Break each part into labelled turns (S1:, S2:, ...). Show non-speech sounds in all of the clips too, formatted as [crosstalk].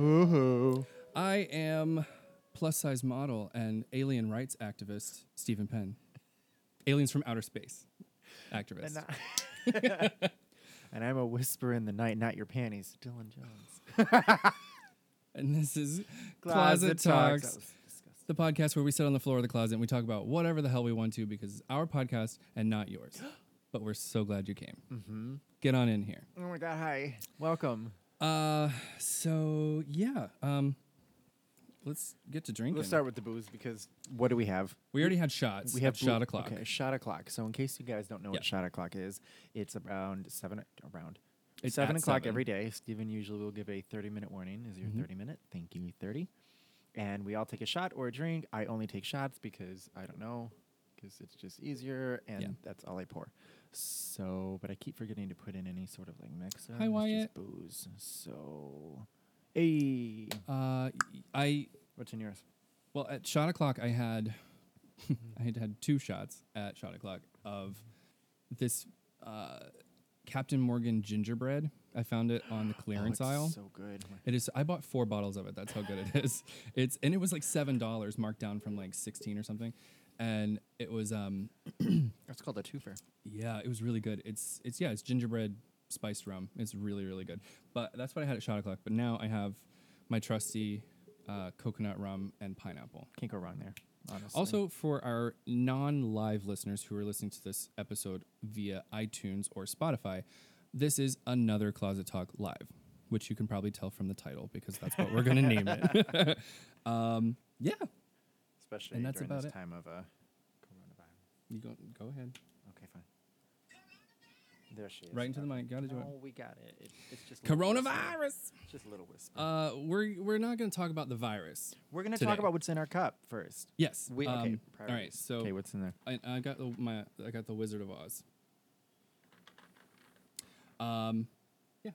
S1: Woohoo.
S2: I am plus size model and alien rights activist Stephen Penn. Aliens from outer space activist.
S1: And, [laughs] I- and I'm a whisper in the night, not your panties, Dylan Jones. [laughs]
S2: And this is Closet,
S1: That
S2: Talks,
S1: was disgusting.
S2: the podcast where we sit on the floor of the closet and we talk about whatever the hell we want to because it's our podcast and not yours. [gasps] but we're so glad you came.
S1: Mm-hmm.
S2: Get on in here.
S1: Oh my god, hi. Welcome.
S2: Uh, so yeah, um, let's get to drinking.
S1: Let's start with the booze because what do we have?
S2: We already had shots.
S1: We have
S2: shot o'clock.
S1: Okay, shot o'clock. So in case you guys don't know
S2: Yeah.
S1: what shot o'clock is, it's around seven around
S2: It's
S1: seven
S2: at
S1: o'clock
S2: seven.
S1: every day. Stephen usually will give a thirty minute warning. Is your
S2: Mhm.
S1: thirty minute? Thank you, thirty. And we all take a shot or a drink. I only take shots because I don't know, because it's just easier, and
S2: Yeah.
S1: that's all I pour. So, but I keep forgetting to put in any sort of like mixer.
S2: Hi, Wyatt.
S1: just booze. So, hey,
S2: Uh, I
S1: what's in yours?
S2: well at shot o'clock I had [laughs] I had had two shots at shot o'clock of this uh, Captain Morgan gingerbread. I found it on the [gasps] clearance
S1: oh, it's
S2: aisle.
S1: So good.
S2: It is. I bought four bottles of it. That's how good it [laughs] is. It's and it was like seven dollars, marked down from like sixteen or something, and it was um [clears throat]
S1: It's called a twofer.
S2: yeah, it was really good. It's it's yeah, it's gingerbread spiced rum. It's really really good. But that's what I had at shot o'clock. But now I have my trusty uh, coconut rum and pineapple.
S1: Can't go wrong there. Honestly.
S2: Also, for our non-live listeners who are listening to this episode via iTunes or Spotify, this is another Closet Talk live, which you can probably tell from the title because that's what we're going to name it. [laughs] [laughs] um, yeah,
S1: especially
S2: and that's
S1: during
S2: about
S1: this
S2: it.
S1: time of uh, coronavirus.
S2: you go go ahead.
S1: Okay, fine. There she is.
S2: Right into the mic. Got to do it.
S1: we got it. it it's just a little whisper.
S2: Coronavirus.
S1: Just a little whisper.
S2: Uh, we're we're not going to talk about the virus.
S1: We're gonna
S2: today.
S1: talk about what's in our cup first.
S2: Yes.
S1: We okay.
S2: um, all right.
S1: priorities.
S2: So
S1: okay, what's in there?
S2: I, I got the my I got the Wizard of Oz. Um, yeah,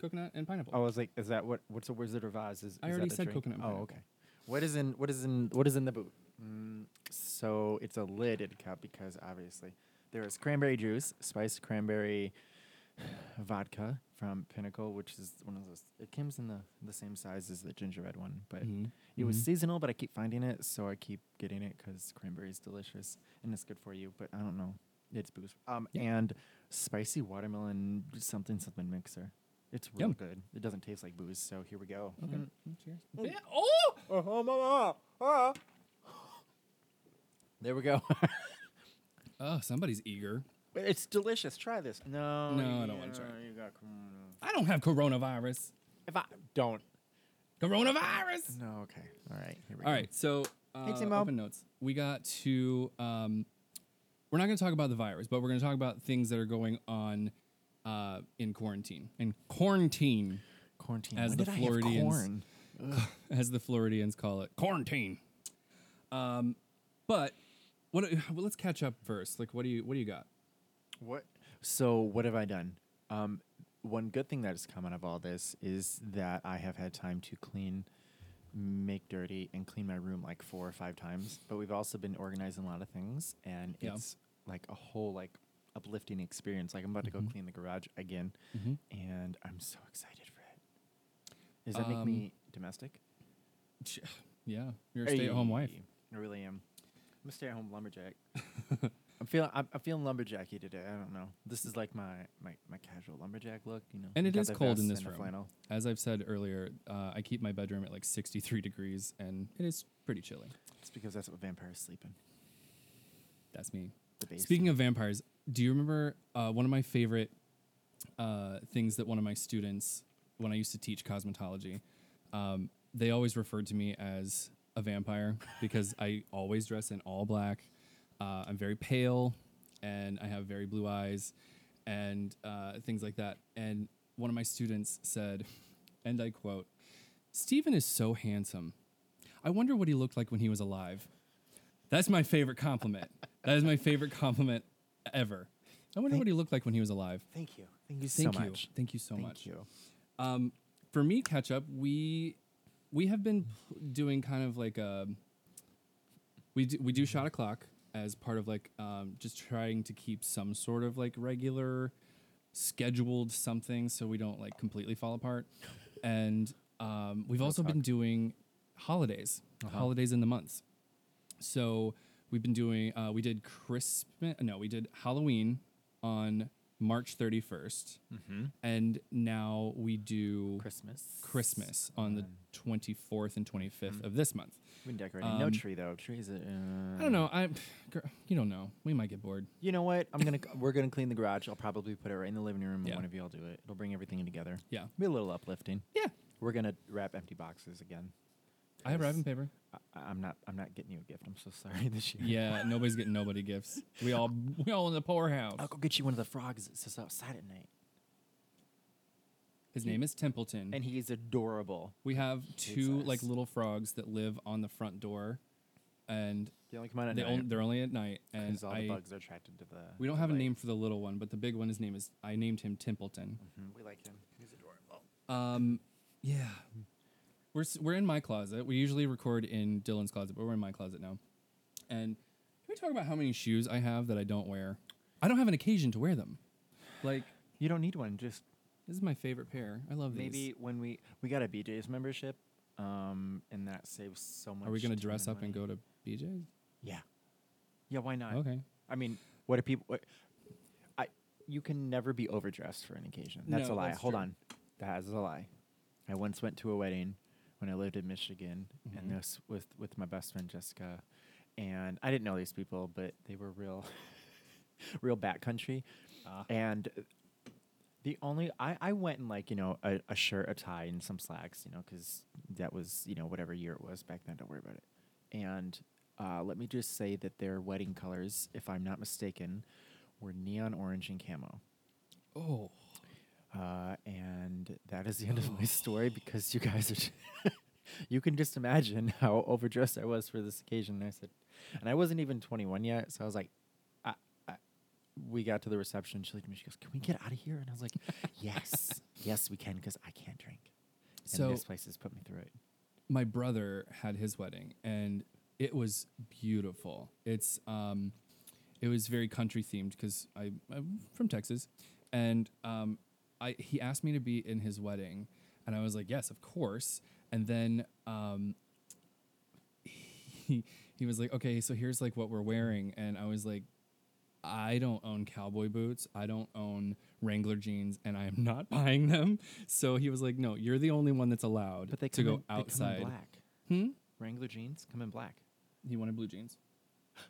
S2: coconut and pineapple.
S1: Oh, I was like, is that what? What's a Wizard of Oz? Is,
S2: I
S1: is
S2: already
S1: that a
S2: said
S1: drink?
S2: coconut and
S1: Oh,
S2: pineapple.
S1: okay. What is in what is in what is in the boot? Mm, so it's a lidded cup because obviously there is cranberry juice, spiced cranberry vodka from Pinnacle, which is one of those. It comes in the the same size as the gingerbread one, but
S2: Mhm,
S1: it was
S2: mhm.
S1: seasonal. But I keep finding it, so I keep getting it because cranberry is delicious and it's good for you. But I don't know, it's booze. Um,
S2: Yeah.
S1: and spicy watermelon something something mixer. It's real
S2: Yum.
S1: good. It doesn't taste like booze, so here we go.
S2: Okay.
S1: Mm.
S2: Cheers. Yeah, Oh! [laughs]
S1: There we go. [laughs]
S2: Oh, somebody's eager.
S1: It's delicious. Try this. No.
S2: No, I don't wanna try it.
S1: You got corona.
S2: I don't have coronavirus.
S1: If I don't.
S2: Coronavirus.
S1: No. Okay. All right. Here we
S2: All right. So, uh,
S1: Emo.
S2: open notes. We got to. Um, we're not going to talk about the virus, but we're going to talk about things that are going on uh, in quarantine. In quarantine,
S1: Quarantine.
S2: as
S1: when
S2: the
S1: did I
S2: Floridians-
S1: have corn? [laughs]
S2: as the Floridians call it, quarantine. Um, but what? Well, let's catch up first. Like, what do you what do you got?
S1: What? So what have I done? Um, one good thing that has come out of all this is that I have had time to clean, make dirty, and clean my room like four or five times. But we've also been organizing a lot of things, and
S2: Yeah.
S1: it's like a whole like uplifting experience. Like I'm about to go
S2: Mhm.
S1: clean the garage again,
S2: Mm-hmm.
S1: and I'm so excited for it. Does that make
S2: Um,
S1: me domestic? [sighs]
S2: Yeah, you're a stay-at-home wife.
S1: I really am. I'm a stay-at-home lumberjack. [laughs] I'm feeling I'm, I'm feeling lumberjacky today. I don't know. This is like my my, my casual lumberjack look, you know.
S2: And it
S1: Got
S2: is
S1: the
S2: cold in this
S1: and the
S2: room.
S1: Flannel.
S2: As I've said earlier, uh, I keep my bedroom at like 63 degrees, and it is pretty chilly.
S1: It's because that's what vampires sleep in.
S2: That's me.
S1: The base.
S2: Speaking of vampires, do you remember uh, one of my favorite uh, things that one of my students, when I used to teach cosmetology, um, they always referred to me as a vampire because I always dress in all black. Uh, I'm very pale, and I have very blue eyes, and uh, things like that. And one of my students said, and I quote, "Stephen is so handsome. I wonder what he looked like when he was alive." That's my favorite compliment. that is my favorite compliment ever. I wonder
S1: Thank-
S2: what he looked like when he was alive.
S1: Thank you. Thank you
S2: Thank
S1: so
S2: you.
S1: much.
S2: Thank you so
S1: Thank
S2: much.
S1: you.
S2: Um, for me, catch up. We we have been doing kind of like a we do, we do shot o'clock as part of like um, just trying to keep some sort of like regular scheduled something so we don't like completely fall apart. and um, we've also been doing holidays,
S1: Uh-huh.
S2: holidays in the months. So we've been doing. Uh, we did Christmas. No, we did Halloween on March thirty first,
S1: Mm-hmm.
S2: and now we do
S1: Christmas.
S2: Christmas on the
S1: Um,
S2: twenty fourth and twenty fifth
S1: Mhm.
S2: of this month.
S1: We've been decorating. no
S2: Um,
S1: tree though. Trees. Uh,
S2: I don't know. I, girl, you don't know. We might get bored.
S1: You know what? I'm gonna. [laughs] we're gonna clean the garage. I'll probably put it right in the living room.
S2: Yeah.
S1: and One of you will do it. It'll bring everything together.
S2: Yeah,
S1: Be a little uplifting.
S2: Yeah.
S1: We're gonna wrap empty boxes again.
S2: I have
S1: 'cause
S2: wrapping paper.
S1: I, I'm not. I'm not getting you a gift. I'm so [laughs] sorry this year.
S2: Yeah, [laughs] nobody's getting nobody gifts. We all we all in the poorhouse.
S1: I'll go get you one of the frogs that sits outside at night,
S2: His name is Templeton.
S1: and he's adorable.
S2: we have two like little frogs that live on the front door, and
S1: They only come out at
S2: they
S1: night.
S2: on, they're only at night. and
S1: all
S2: I
S1: the bugs are attracted to the.
S2: we don't
S1: the
S2: have a name for the little one, but the big one, his name is I named him Templeton.
S1: Mhm, We like him. He's adorable.
S2: Um, yeah, we're we're in my closet. We usually record in Dylan's closet, but we're in my closet now. And can we talk about how many shoes I have that I don't wear? I don't have an occasion to wear them. Like
S1: You don't need one. Just
S2: this is my favorite pair. I love these.
S1: maybe when we we got a BJ's membership, um, and that saves so much.
S2: Are we gonna
S1: time
S2: dress up and
S1: money.
S2: go to BJ's?
S1: Yeah. Yeah. Why not?
S2: Okay.
S1: I mean, what do people? What, I you can never be overdressed for an occasion. That's
S2: No,
S1: a lie.
S2: that's
S1: Hold
S2: true.
S1: on, that is a lie. I once went to a wedding when I lived in Michigan,
S2: Mhm.
S1: and this with with my best friend Jessica, and I didn't know these people, but they were real, [laughs] real backcountry,
S2: Ah.
S1: and. The only I, I went in like you know a, a shirt, a tie, and some slacks, you know, because that was you know whatever year it was back then. Don't worry about it. And uh, let me just say that their wedding colors, if I'm not mistaken, were neon orange and camo.
S2: Oh.
S1: Uh, and that is the end of my story because you guys are. [laughs] you can just imagine how overdressed I was for this occasion. And I said, and I wasn't even 21 yet, so I was like, I, I, we got to the reception. She looked at me. She goes, "Can we get out of here?" And I was like, [laughs] "Yes, yes, we can because I can't drink." And
S2: So
S1: this place has put me through it.
S2: my brother had his wedding and it was beautiful. It's um it was very country themed because I I'm from Texas and um I he asked me to be in his wedding and I was like, "Yes, of course." And then um he he was like, "Okay, so here's like what we're wearing." And I was like, I don't own cowboy boots. I don't own Wrangler jeans, and I am not [laughs] buying them. So he was like, "No, you're the only one that's allowed
S1: But they
S2: to go
S1: in, They come
S2: outside."
S1: in black.
S2: Hmm?
S1: Wrangler jeans come in black.
S2: He wanted blue jeans.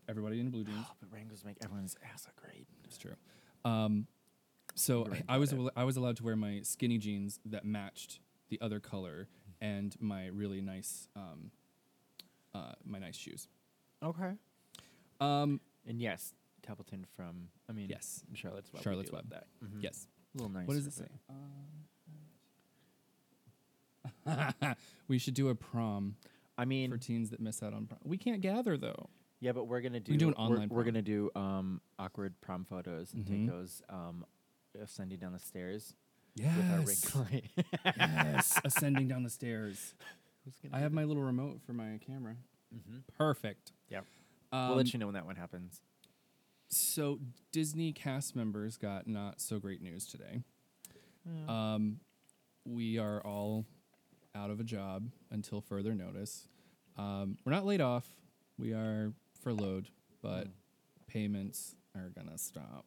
S2: Everybody in blue jeans. [gasps]
S1: Oh, but Wranglers make everyone's ass look great.
S2: It's true. Um, so
S1: right
S2: I was I was allowed to wear my skinny jeans that matched the other color and my really nice um, uh, my nice shoes.
S1: Okay.
S2: Um,
S1: And yes, Templeton from I mean
S2: Yes.
S1: Charlotte's Web.
S2: Charlotte's Web.
S1: That. Mhm.
S2: yes.
S1: A little nice.
S2: What does it say? [laughs] We should do a prom
S1: I mean,
S2: for teens that miss out on prom. We can't gather though.
S1: yeah, but we're gonna do.
S2: can do an
S1: we're-
S2: online
S1: We're, gonna do um awkward prom photos and
S2: Mhm.
S1: take those um ascending down the stairs
S2: Yes.
S1: with our ring light. [laughs]
S2: yes. Ascending down the stairs. I have
S1: that?
S2: my little remote for my camera.
S1: Mhm.
S2: Perfect.
S1: Yep.
S2: Um,
S1: we'll let you know when that one happens.
S2: So Disney cast members got not so great news today. Um, we are all out of a job until further notice. Um, we're not laid off. We are furloughed, but
S1: Mm.
S2: payments are gonna stop.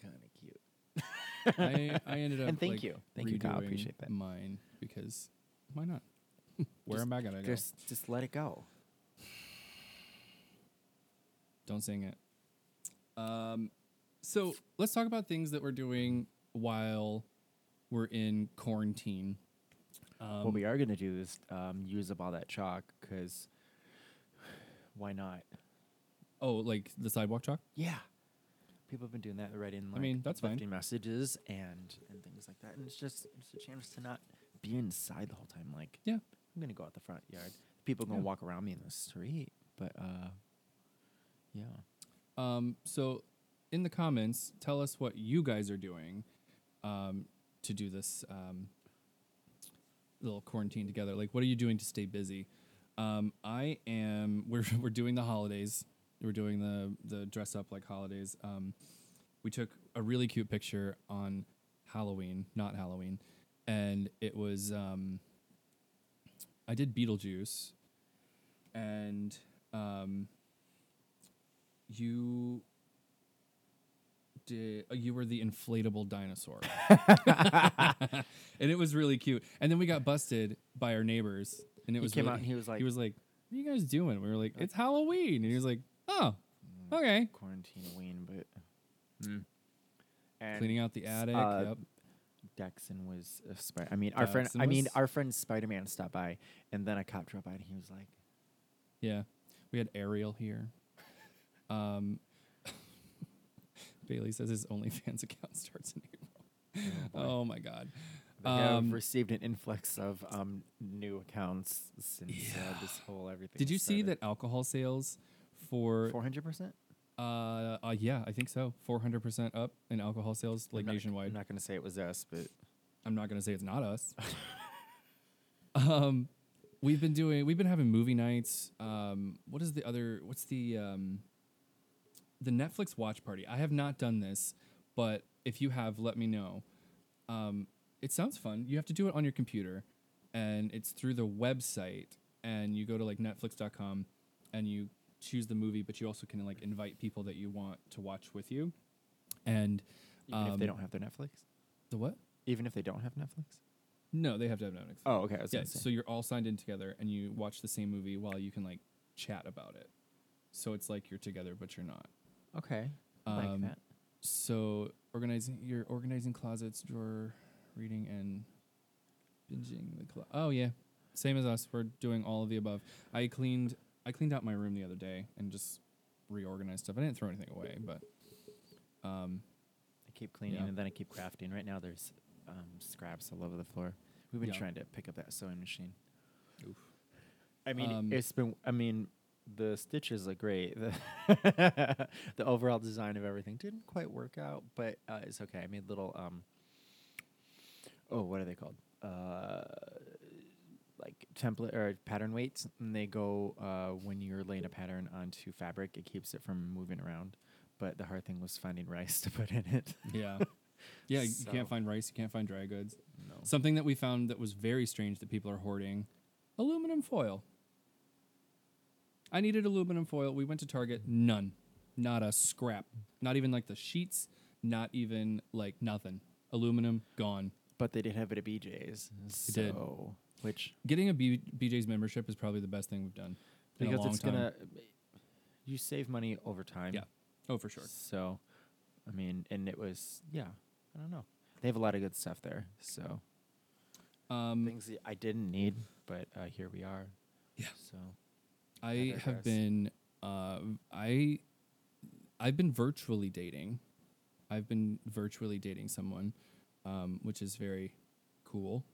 S1: kind of cute.
S2: I, I ended [laughs] up
S1: And thank
S2: like,
S1: you. Thank you, Kyle. I appreciate that.
S2: Mine because why not? [laughs] Where
S1: Just-
S2: am I gonna go?
S1: Just, just let it go.
S2: Don't sing it. Um, so let's talk about things that we're doing while we're in quarantine. Um,
S1: what we are gonna do is um, use up all that chalk because why not?
S2: oh, like the sidewalk chalk.
S1: Yeah. People have been doing that, writing like
S2: I mean, that's fine.
S1: messages and and things like that, and it's just it's a chance to not be inside the whole time. Like,
S2: Yeah.
S1: I'm gonna go out the front yard. People gonna
S2: Yeah.
S1: walk around me in the street, but uh, yeah.
S2: Um, so, in the comments, tell us what you guys are doing um, to do this um, little quarantine together. Like, what are you doing to stay busy? Um, I am. [laughs] We're we're doing the holidays. We're doing the the dress up like holidays. Um, we took a really cute picture on Halloween, not Halloween, and it was. Um, I did Beetlejuice, and um, you did uh, you were the inflatable dinosaur [laughs] and it was really cute and then we got busted by our neighbors and it
S1: He
S2: was
S1: came
S2: really-
S1: out and he was like-
S2: he was like what are you guys doing we were like it's halloween and he was like oh okay
S1: Quarantine ween, but mm.
S2: cleaning out the attic
S1: uh,
S2: yep.
S1: Dexon was a spider. I mean, our friend. I mean, our friend Spider Man stopped by, and then a cop drove by, and he was like,
S2: yeah we had ariel here [laughs] um [laughs] bailey says his onlyfans [laughs] account starts in april
S1: boy.
S2: oh my god
S1: "They have
S2: Um,
S1: received an influx of um new accounts since uh, this whole everything."
S2: Did you see that alcohol sales for
S1: Four hundred percent.
S2: uh, uh yeah, I think so. 400% up in alcohol sales like nationwide.
S1: I'm not gonna say it was us, but
S2: I'm not going to say it's not us. [laughs] um we've been doing we've been having movie nights. Um what is the other what's the um the Netflix watch party. I have not done this, but if you have, let me know. Um it sounds fun. You have to do it on your computer and it's through the website and you go to like netflix.com and you choose the movie but you also can like invite people that you want to watch with you. And
S1: even if they
S2: Um,
S1: don't have their Netflix,
S2: the what?
S1: even if they don't have Netflix.
S2: No, they have to have Netflix.
S1: Oh, okay.
S2: Yeah, so you're all signed in together and you watch the same movie while you can like chat about it. So it's like you're together but you're not.
S1: okay, I like
S2: Um,
S1: that.
S2: So organizing you're organizing closets, drawer reading and binging the clo- Oh yeah. Same as us. We're doing all of the above. I cleaned I cleaned out my room the other day and just reorganized stuff. I didn't throw anything away, but um
S1: I keep cleaning
S2: yeah.
S1: and then I keep crafting. Right now, there's um, scraps all over the floor. We've been
S2: Yeah.
S1: trying to pick up that sewing machine.
S2: Oof.
S1: I mean,
S2: Um,
S1: it's been. I mean, the stitches look great. The, [laughs] the overall design of everything didn't quite work out, but uh, it's okay. I made little. Um, oh, what are they called? Uh, like template or pattern weights, and they go uh, when you're laying a pattern onto fabric. It keeps it from moving around. But the hard thing was finding rice [laughs] to put in it.
S2: yeah. Yeah, you can't find rice, you can't find dry goods.
S1: no.
S2: Something that we found that was very strange that people are hoarding aluminum foil. I needed aluminum foil. We went to Target, none. Not a scrap. Not even like the sheets, not even like nothing. Aluminum gone.
S1: But they did have it at BJ's.
S2: They did.
S1: Which
S2: Getting a B- BJ's membership is probably the best thing we've done
S1: because it's
S2: time.
S1: gonna you save money over time.
S2: Yeah. Oh, for sure.
S1: So, I mean, and it was yeah. I don't know. They have a lot of good stuff there. So
S2: Um,
S1: things that I didn't need, but uh, here we are.
S2: Yeah.
S1: So
S2: I have been uh, I I've been virtually dating. I've been virtually dating someone, um, which is very cool.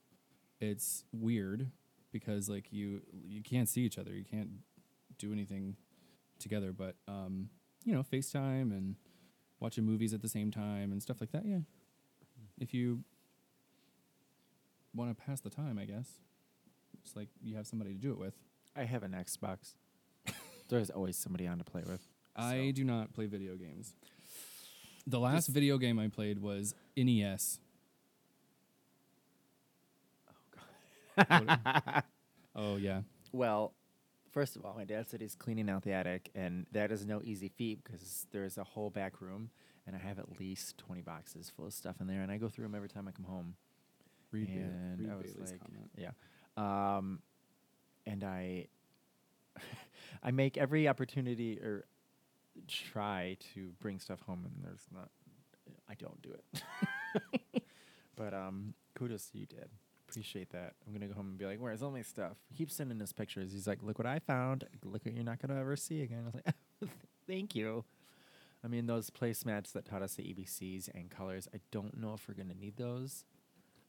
S2: It's weird because like you you can't see each other. You can't do anything together, but um, you know, FaceTime and watching movies at the same time and stuff like that. Yeah. If you want to pass the time, I guess. It's like you have somebody to do it with.
S1: I have an Xbox. There's always somebody on to play with.
S2: I
S1: So-
S2: do not play video games. The last
S1: Just-
S2: video game I played was NES. [laughs] Oh yeah.
S1: Well, first of all, my dad said he's cleaning out the attic, and that is no easy feat because there's a whole back room, and I have at least 20 boxes full of stuff in there, and I go through them every time I come home.
S2: Read,
S1: and
S2: read
S1: I was
S2: Bailey's
S1: like,
S2: comment.
S1: yeah. Um, and I, [laughs] I make every opportunity or try to bring stuff home, and there's not, I don't do it. [laughs] but um, kudos to you, Dad. Appreciate that. I'm gonna go home and be like, "Where's all my stuff?" He keeps sending us pictures. He's like, "Look what I found. Look what you're not gonna ever see again." I was like, [laughs] "Thank you." I mean, those placemats that taught us the ABCs and colors. I don't know if we're gonna need those.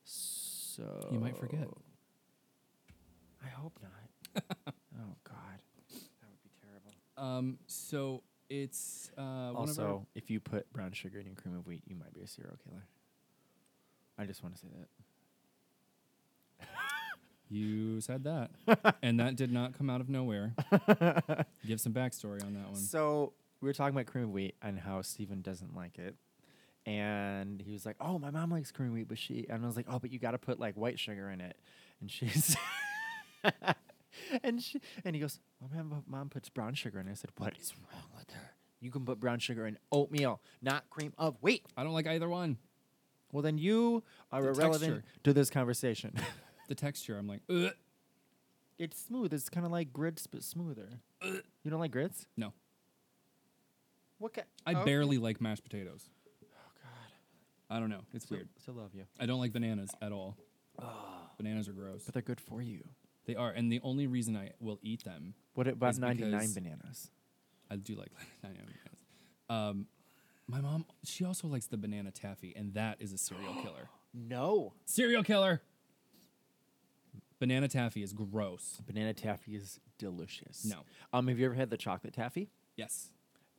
S1: So
S2: You might forget.
S1: I hope not. [laughs] oh God, that would be terrible.
S2: Um, so it's uh, one of our,
S1: also, if you put brown sugar in your cream of wheat, you might be a serial killer. I just want to say that.
S2: You said that, [laughs] and that did not come out of nowhere. [laughs] Give some backstory on that one.
S1: So we were talking about cream of wheat and how Stephen doesn't like it. And he was like, "Oh, my mom likes cream of wheat, but she..." And I was like, "Oh, but you got to put like white sugar in it." And she's, [laughs] and she, and he goes, "Oh, my mom, mom puts brown sugar in." it. I said, "What is wrong with her? You can put brown sugar in oatmeal, not cream of wheat."
S2: I don't like either one.
S1: Well, then you are
S2: The
S1: irrelevant
S2: texture.
S1: to this conversation.
S2: The texture, I'm like, Ugh.
S1: it's smooth. It's kind of like grits, but smoother. You don't like grits?
S2: no.
S1: What? Ca-
S2: I
S1: Oh.
S2: barely like mashed potatoes.
S1: Oh God,
S2: I don't know. It's
S1: Still-
S2: weird.
S1: Still love you.
S2: I don't like bananas at all. Bananas are gross.
S1: But they're good for you.
S2: They are, and the only reason I will eat them,
S1: What about
S2: Is
S1: 99
S2: because-
S1: bananas?
S2: I do like [laughs] bananas. Um, my mom, she also likes the banana taffy, and that is a serial killer. [gasps]
S1: No.
S2: Serial killer. Banana taffy is gross.
S1: Banana taffy is delicious.
S2: No.
S1: Um, have you ever had the chocolate taffy?
S2: Yes,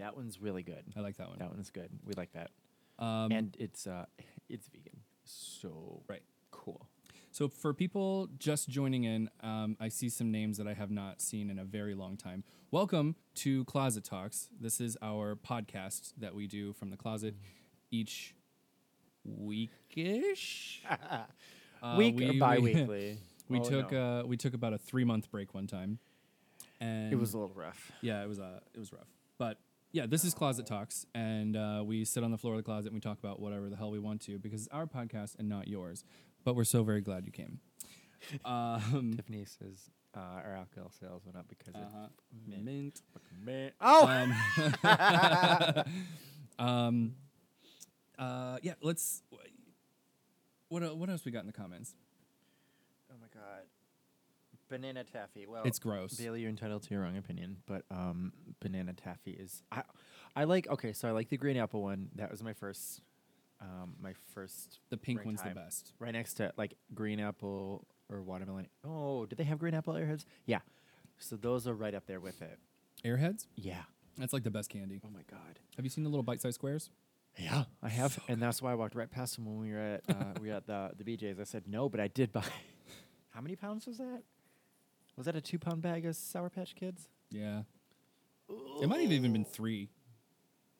S1: That one's really good.
S2: I like that one.
S1: That one's good. We like that.
S2: Um,
S1: and it's uh it's vegan. So
S2: Right.
S1: cool.
S2: So for people just joining in, um, I see some names that I have not seen in a very long time. Welcome to Closet Talks. This is our podcast that we do from the closet each weekish. [laughs] Uh,
S1: Week
S2: we-
S1: or bi-weekly?
S2: We
S1: Oh,
S2: took
S1: no.
S2: uh, we took about a three month break one time, and
S1: it was a little rough.
S2: yeah, it was uh, it was rough. But yeah, this is Closet Talks, and uh, we sit on the floor of the closet and we talk about whatever the hell we want to because it's our podcast and not yours. But we're so very glad you came. [laughs] Um,
S1: Tiffany says uh, our alcohol sales went up because
S2: uh-huh.
S1: of mint.
S2: Mint.
S1: Man. Oh,
S2: Um, [laughs] um, uh, yeah, let's. What what else we got in the comments?
S1: Banana taffy. Well,
S2: It's gross.
S1: Bailey, you're entitled to your own opinion, but um, banana taffy is. I, I like. Okay, so I like the green apple one. That was my first. Um, my first.
S2: The pink one's
S1: time.
S2: the best.
S1: Right next to like green apple or watermelon. Oh, did they have green apple airheads? Yeah. So those are right up there with it.
S2: Airheads.
S1: Yeah.
S2: That's like the best candy.
S1: Oh my god.
S2: Have you seen the little bite-sized squares?
S1: Yeah, I have,
S2: So
S1: and that's why I walked right past them when we were at uh, we were at the the BJ's. I said no, but I did buy. [laughs] How many pounds was that? Was that a two pound bag of Sour Patch Kids?
S2: Yeah. It might have even been three.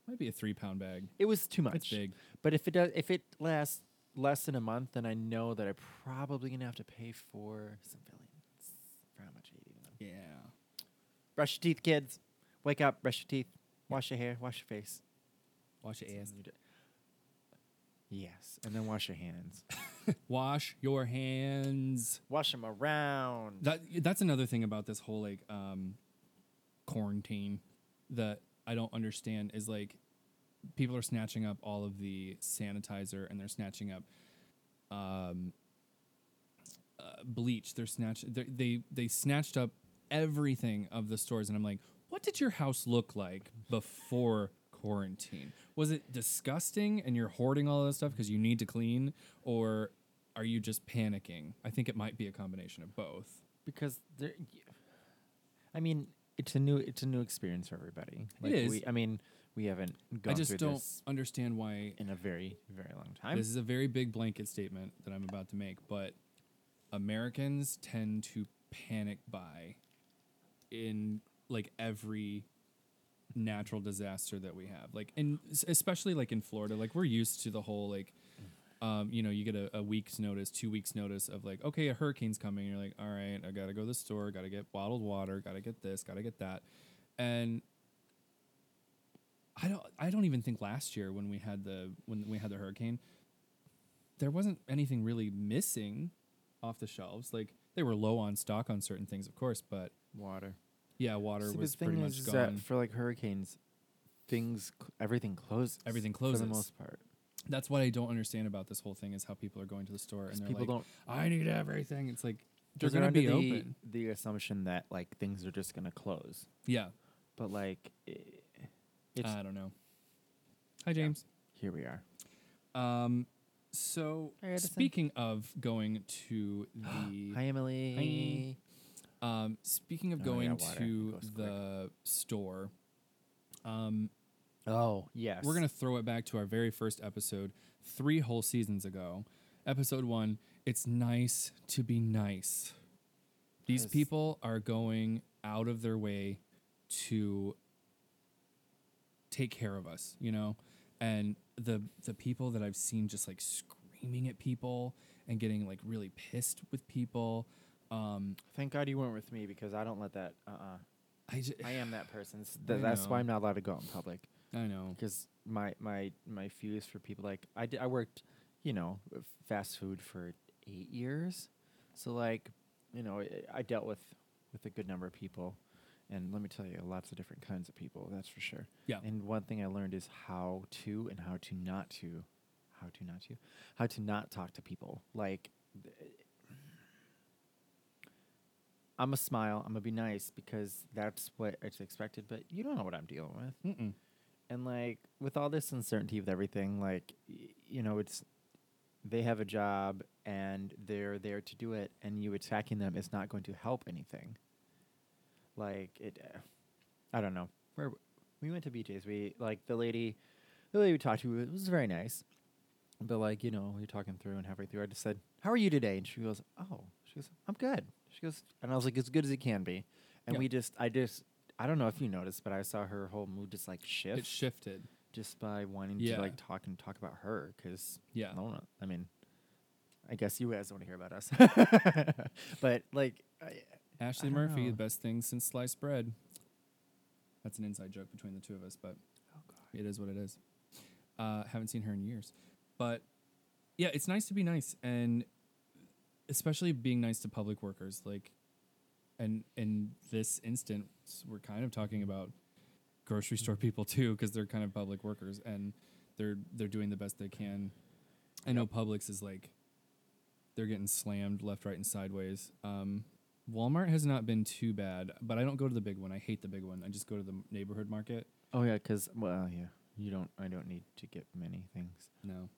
S2: Might be a three-pound bag.
S1: It was too much.
S2: It's big.
S1: But if it does, if it lasts less than a month, then I know that I'm probably gonna have to pay for some fillings for how much I eat them.
S2: Yeah.
S1: Brush your teeth, kids. Wake up, brush your teeth, wash your hair, wash your face.
S2: Wash your ass.
S1: Yes, and then wash your hands. [laughs] [laughs]
S2: Wash your hands.
S1: wash them around.
S2: That that's another thing about this whole like um quarantine that I don't understand is like people are snatching up all of the sanitizer and they're snatching up um uh, bleach. They're snatch they they they snatched up everything of the stores and I'm like, what did your house look like before quarantine? Was it disgusting and you're hoarding all of that stuff because you need to clean or are you just panicking? I think it might be a combination of both.
S1: because there I mean, it's a new it's a new experience for everybody.
S2: It is.
S1: We, I mean, we haven't gone
S2: I just
S1: through
S2: don't
S1: this
S2: understand why
S1: in a very very long time.
S2: this is a very big blanket statement that I'm about to make, but Americans tend to panic buy in like every natural disaster that we have. Like and especially like in Florida, like we're used to the whole like um, you know, you get a, a week's notice, two weeks notice of like, okay, a hurricane's coming. You're like, all right, I gotta go to the store, gotta get bottled water, gotta get this, gotta get that. And I don't I don't even think last year when we had the when we had the hurricane, there wasn't anything really missing off the shelves. Like they were low on stock on certain things, of course, but
S1: Water.
S2: Yeah, water
S1: See,
S2: was
S1: the thing
S2: pretty
S1: is,
S2: much
S1: is
S2: gone.
S1: that for like hurricanes, things cl- everything closes.
S2: Everything
S1: for the most part.
S2: That's what I don't understand about this whole thing is how people are going to the store and
S1: 'Cause
S2: they're
S1: people
S2: like,
S1: don't.
S2: I need everything. It's like they're gonna
S1: under
S2: be
S1: the,
S2: open.
S1: the assumption that like things are just gonna close,
S2: Yeah,
S1: but like i it's
S2: I don't know. Hi James.
S1: here we are.
S2: Um, So
S1: Hi, Edison.
S2: speaking of going to the [gasps]
S1: Hi, Emily.
S2: Um, speaking of
S1: Oh,
S2: going
S1: yeah,
S2: to
S1: Goes quick.
S2: the store, um,
S1: Oh, yes.
S2: we're gonna throw it back to our very first episode, three whole seasons ago. Episode one. It's nice to be nice. These
S1: Yes.
S2: people are going out of their way to take care of us, you know, and the the people that I've seen just like screaming at people and getting like really pissed with people. Um,
S1: Thank God you weren't with me because I don't let that. Uh. uh
S2: I, j-
S1: I am that person. S-
S2: I
S1: th- that's why. I'm not allowed to go out in public.
S2: I know.
S1: because my my my fuse for people like I did, I worked, you know, f- fast food for eight years, so like, you know, I, I dealt with with a good number of people, and let me tell you, lots of different kinds of people. That's for sure.
S2: Yeah.
S1: And one thing I learned is how to and how to not to, how to not to, how to not talk to people. Like, th- I'm a smile. I'm gonna be nice because that's what it's expected. But you don't know what I'm dealing with
S2: Mm-mm.
S1: and like with all this uncertainty with everything like y- you know it's they have a job and they're there to do it and you attacking them is not going to help anything like it uh, i don't know Where we went to bj's we like the lady the lady we talked to it was very nice but like you know we were talking through and halfway through i just said how are you today and she goes oh she goes i'm good she goes and i was like as good as it can be and
S2: Yeah.
S1: we just i just I don't know if you noticed, but I saw her whole mood just like shift
S2: It shifted.
S1: just by wanting
S2: Yeah.
S1: to like talk and talk about her because
S2: Yeah.
S1: I don't know. I mean, I guess you guys want to hear about us, [laughs] but like, I,
S2: Ashley
S1: I
S2: Murphy,
S1: know.
S2: the best thing since sliced bread. That's an inside joke between the two of us, but
S1: oh god,
S2: it is what it is. Uh, haven't seen her in years, but yeah, it's nice to be nice, and especially being nice to public workers. Like, and in this instance, we're kind of talking about grocery store people too, because they're kind of public workers and they're they're doing the best they can. I know Publix is like they're getting slammed left, right, and sideways. Um, Walmart has not been too bad, but I don't go to the big one. I hate the big one. I just go to the neighborhood market.
S1: oh yeah, because well, yeah, you don't. I don't need to get many things,
S2: No.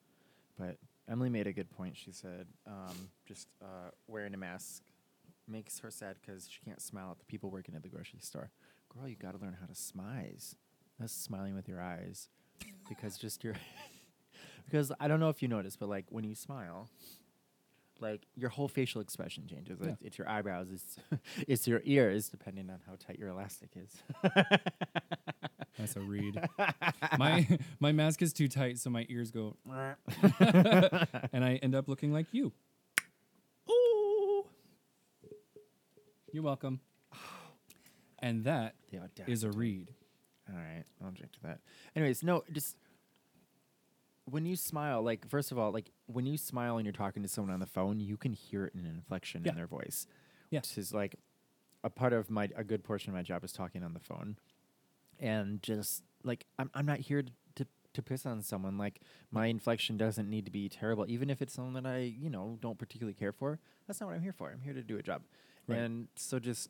S1: but Emily made a good point. She said, um, just uh, wearing a mask makes her sad because she can't smile at the people working at the grocery store. Girl, you got to learn how to smize. That's smiling with your eyes, because just your [laughs] because I don't know if you noticed, but like when you smile, like your whole facial expression changes.
S2: Yeah.
S1: It's, it's your eyebrows, it's [laughs] it's your ears, depending on how tight your elastic is. [laughs]
S2: That's a read. [laughs] my my mask is too tight, so my ears go, [laughs] and I end up looking like you.
S1: Ooh.
S2: You're welcome. And that
S1: The
S2: is a read.
S1: All right, I'll object to that. Anyways, no, just when you smile, like first of all, like when you smile and you're talking to someone on the phone, you can hear it in an inflection
S2: Yeah.
S1: in their voice.
S2: Yeah.
S1: Which is like a part of my a good portion of my job is talking on the phone. And just like I'm I'm not here to to, to piss on someone. Like my inflection doesn't need to be terrible, even if it's someone that I, you know, don't particularly care for. That's not what I'm here for. I'm here to do a job.
S2: Right.
S1: And so just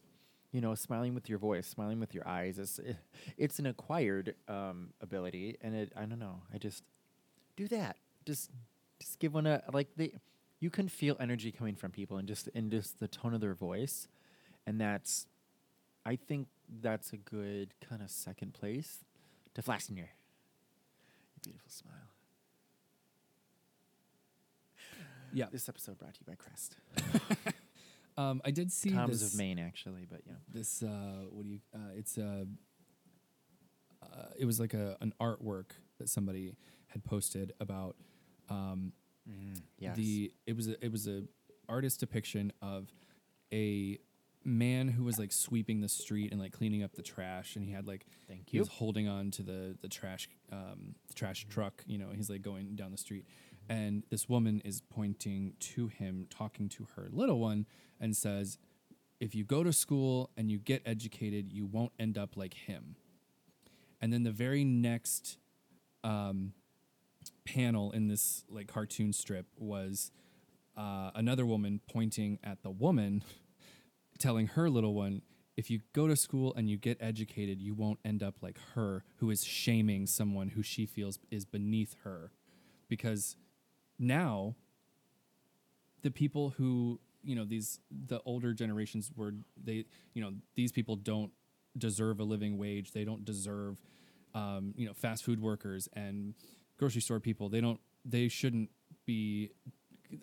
S1: you know, smiling with your voice, smiling with your eyes, it's, [laughs] it's an acquired um, ability, and it, I don't know. I just do that. Just, just give one a like the, you can feel energy coming from people, and just in just the tone of their voice, and that's, I think that's a good kind of second place to Flaxeneer. Your beautiful smile.
S2: Yeah.
S1: This episode brought to you by Crest. [laughs]
S2: Um, I did see
S1: Tom's
S2: this,
S1: of Maine, actually, but yeah.
S2: this uh, what do you? Uh, it's a. Uh, it was like a an artwork that somebody had posted about. Um,
S1: Yes.
S2: the it was a it was a artist depiction of a man who was like sweeping the street and like cleaning up the trash and he had like
S1: Thank
S2: he
S1: you.
S2: was holding on to the the trash um the trash truck you know he's like going down the street and this woman is pointing to him talking to her little one and says if you go to school and you get educated you won't end up like him and then the very next um panel in this like cartoon strip was uh, another woman pointing at the woman, [laughs] telling her little one, "If you go to school and you get educated, you won't end up like her, who is shaming someone who she feels is beneath her, because now the people who you know these the older generations were they you know these people don't deserve a living wage. They don't deserve um, you know fast food workers and grocery store people. They don't they shouldn't be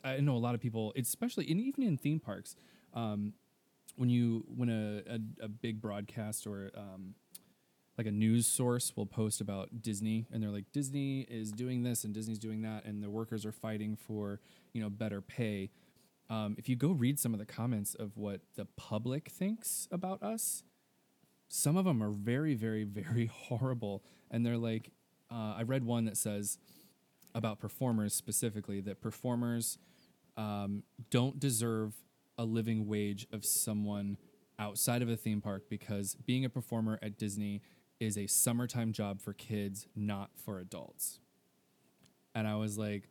S2: i know a lot of people especially in, even in theme parks um, when you when a, a, a big broadcast or um, like a news source will post about Disney and they're like Disney is doing this and Disney's doing that and the workers are fighting for you know better pay. Um, if you go read some of the comments of what the public thinks about us, some of them are very very very [laughs] horrible and they're like uh, I read one that says about performers specifically that performers um, don't deserve a living wage of someone outside of a theme park because being a performer at Disney is a summertime job for kids, not for adults. And I was like,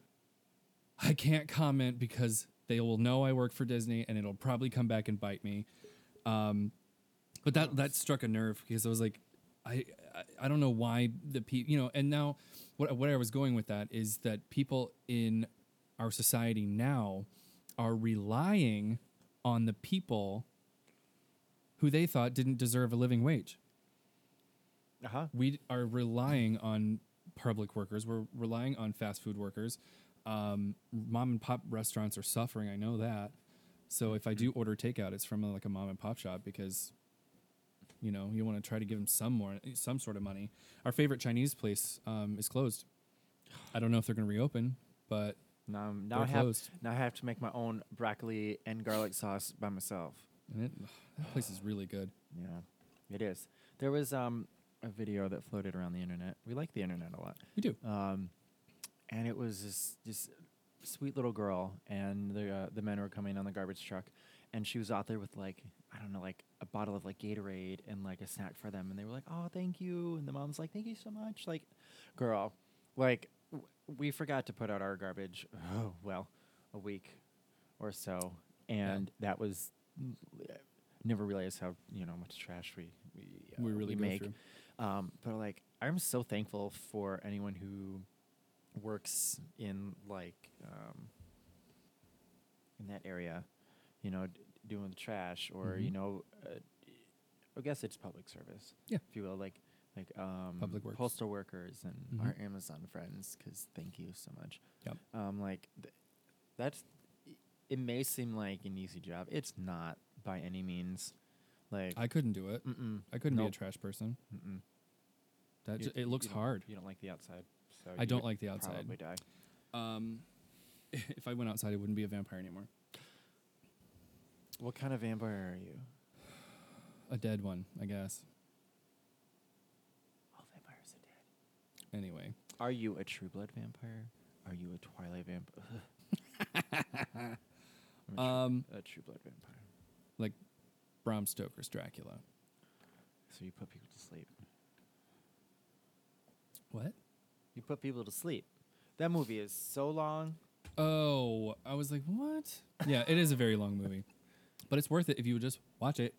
S2: I can't comment because they will know I work for Disney and it'll probably come back and bite me. Um, but that that struck a nerve because I was like, I I, I don't know why the people you know. And now, what what I was going with that is that people in our society now are relying on the people who they thought didn't deserve a living wage
S1: Uh-huh.
S2: we are relying on public workers. We're relying on fast food workers. Um, mom and pop restaurants are suffering. I know that. So if I do order takeout, it's from like a mom and pop shop because, you know, you want to try to give them some more, some sort of money. Our favorite Chinese place um, is closed. I don't know if they're going to reopen, but
S1: Now, I'm- now
S2: they're
S1: I have
S2: closed.
S1: now I have to make my own broccoli and garlic sauce by myself.
S2: And it, that place is really good.
S1: Yeah, it is. There was um a video that floated around the internet. We like the internet a lot.
S2: We do.
S1: Um, and it was this this sweet little girl, and the uh, the men were coming on the garbage truck, and she was out there with like I don't know like a bottle of like Gatorade and like a snack for them, and they were like, "Oh, thank you," and the mom's like, "Thank you so much." Like, girl, like we forgot to put out our garbage. Oh well, a week or so, and that was I never realized how you know much trash we we, uh,
S2: we really go
S1: make. Um, but like, I'm so thankful for anyone who works in like um, in that area, you know, d- doing the trash or you
S2: Mhm.
S1: know, uh, I guess it's public service,
S2: Yeah.
S1: if you will, like like um,
S2: Public works.
S1: postal workers and
S2: Mhm.
S1: our Amazon friends, because thank you so much.
S2: Yep.
S1: Um, like th- that's it may seem like an easy job. It's not by any means. Like
S2: I couldn't do it.
S1: mm-mm,
S2: I couldn't be
S1: nope,
S2: a trash person.
S1: mm-mm.
S2: That
S1: You-
S2: ju- it looks
S1: you don't-
S2: hard.
S1: You don't like the outside, so
S2: I
S1: you
S2: don't
S1: would
S2: like the outside.
S1: Probably die.
S2: Um, [laughs] if I went outside, I wouldn't be a vampire anymore.
S1: What kind of vampire are you?
S2: A dead one, I guess.
S1: All vampires are dead.
S2: Anyway,
S1: Are you a True Blood vampire? Are you a Twilight vampire? [laughs] A,
S2: um,
S1: a True Blood vampire.
S2: like Bram Stoker's Dracula.
S1: So you put people to sleep.
S2: What?
S1: You put people to sleep. That movie is so long.
S2: Oh, I was like, what? Yeah, it is a very long movie, but it's worth it if you would just watch it.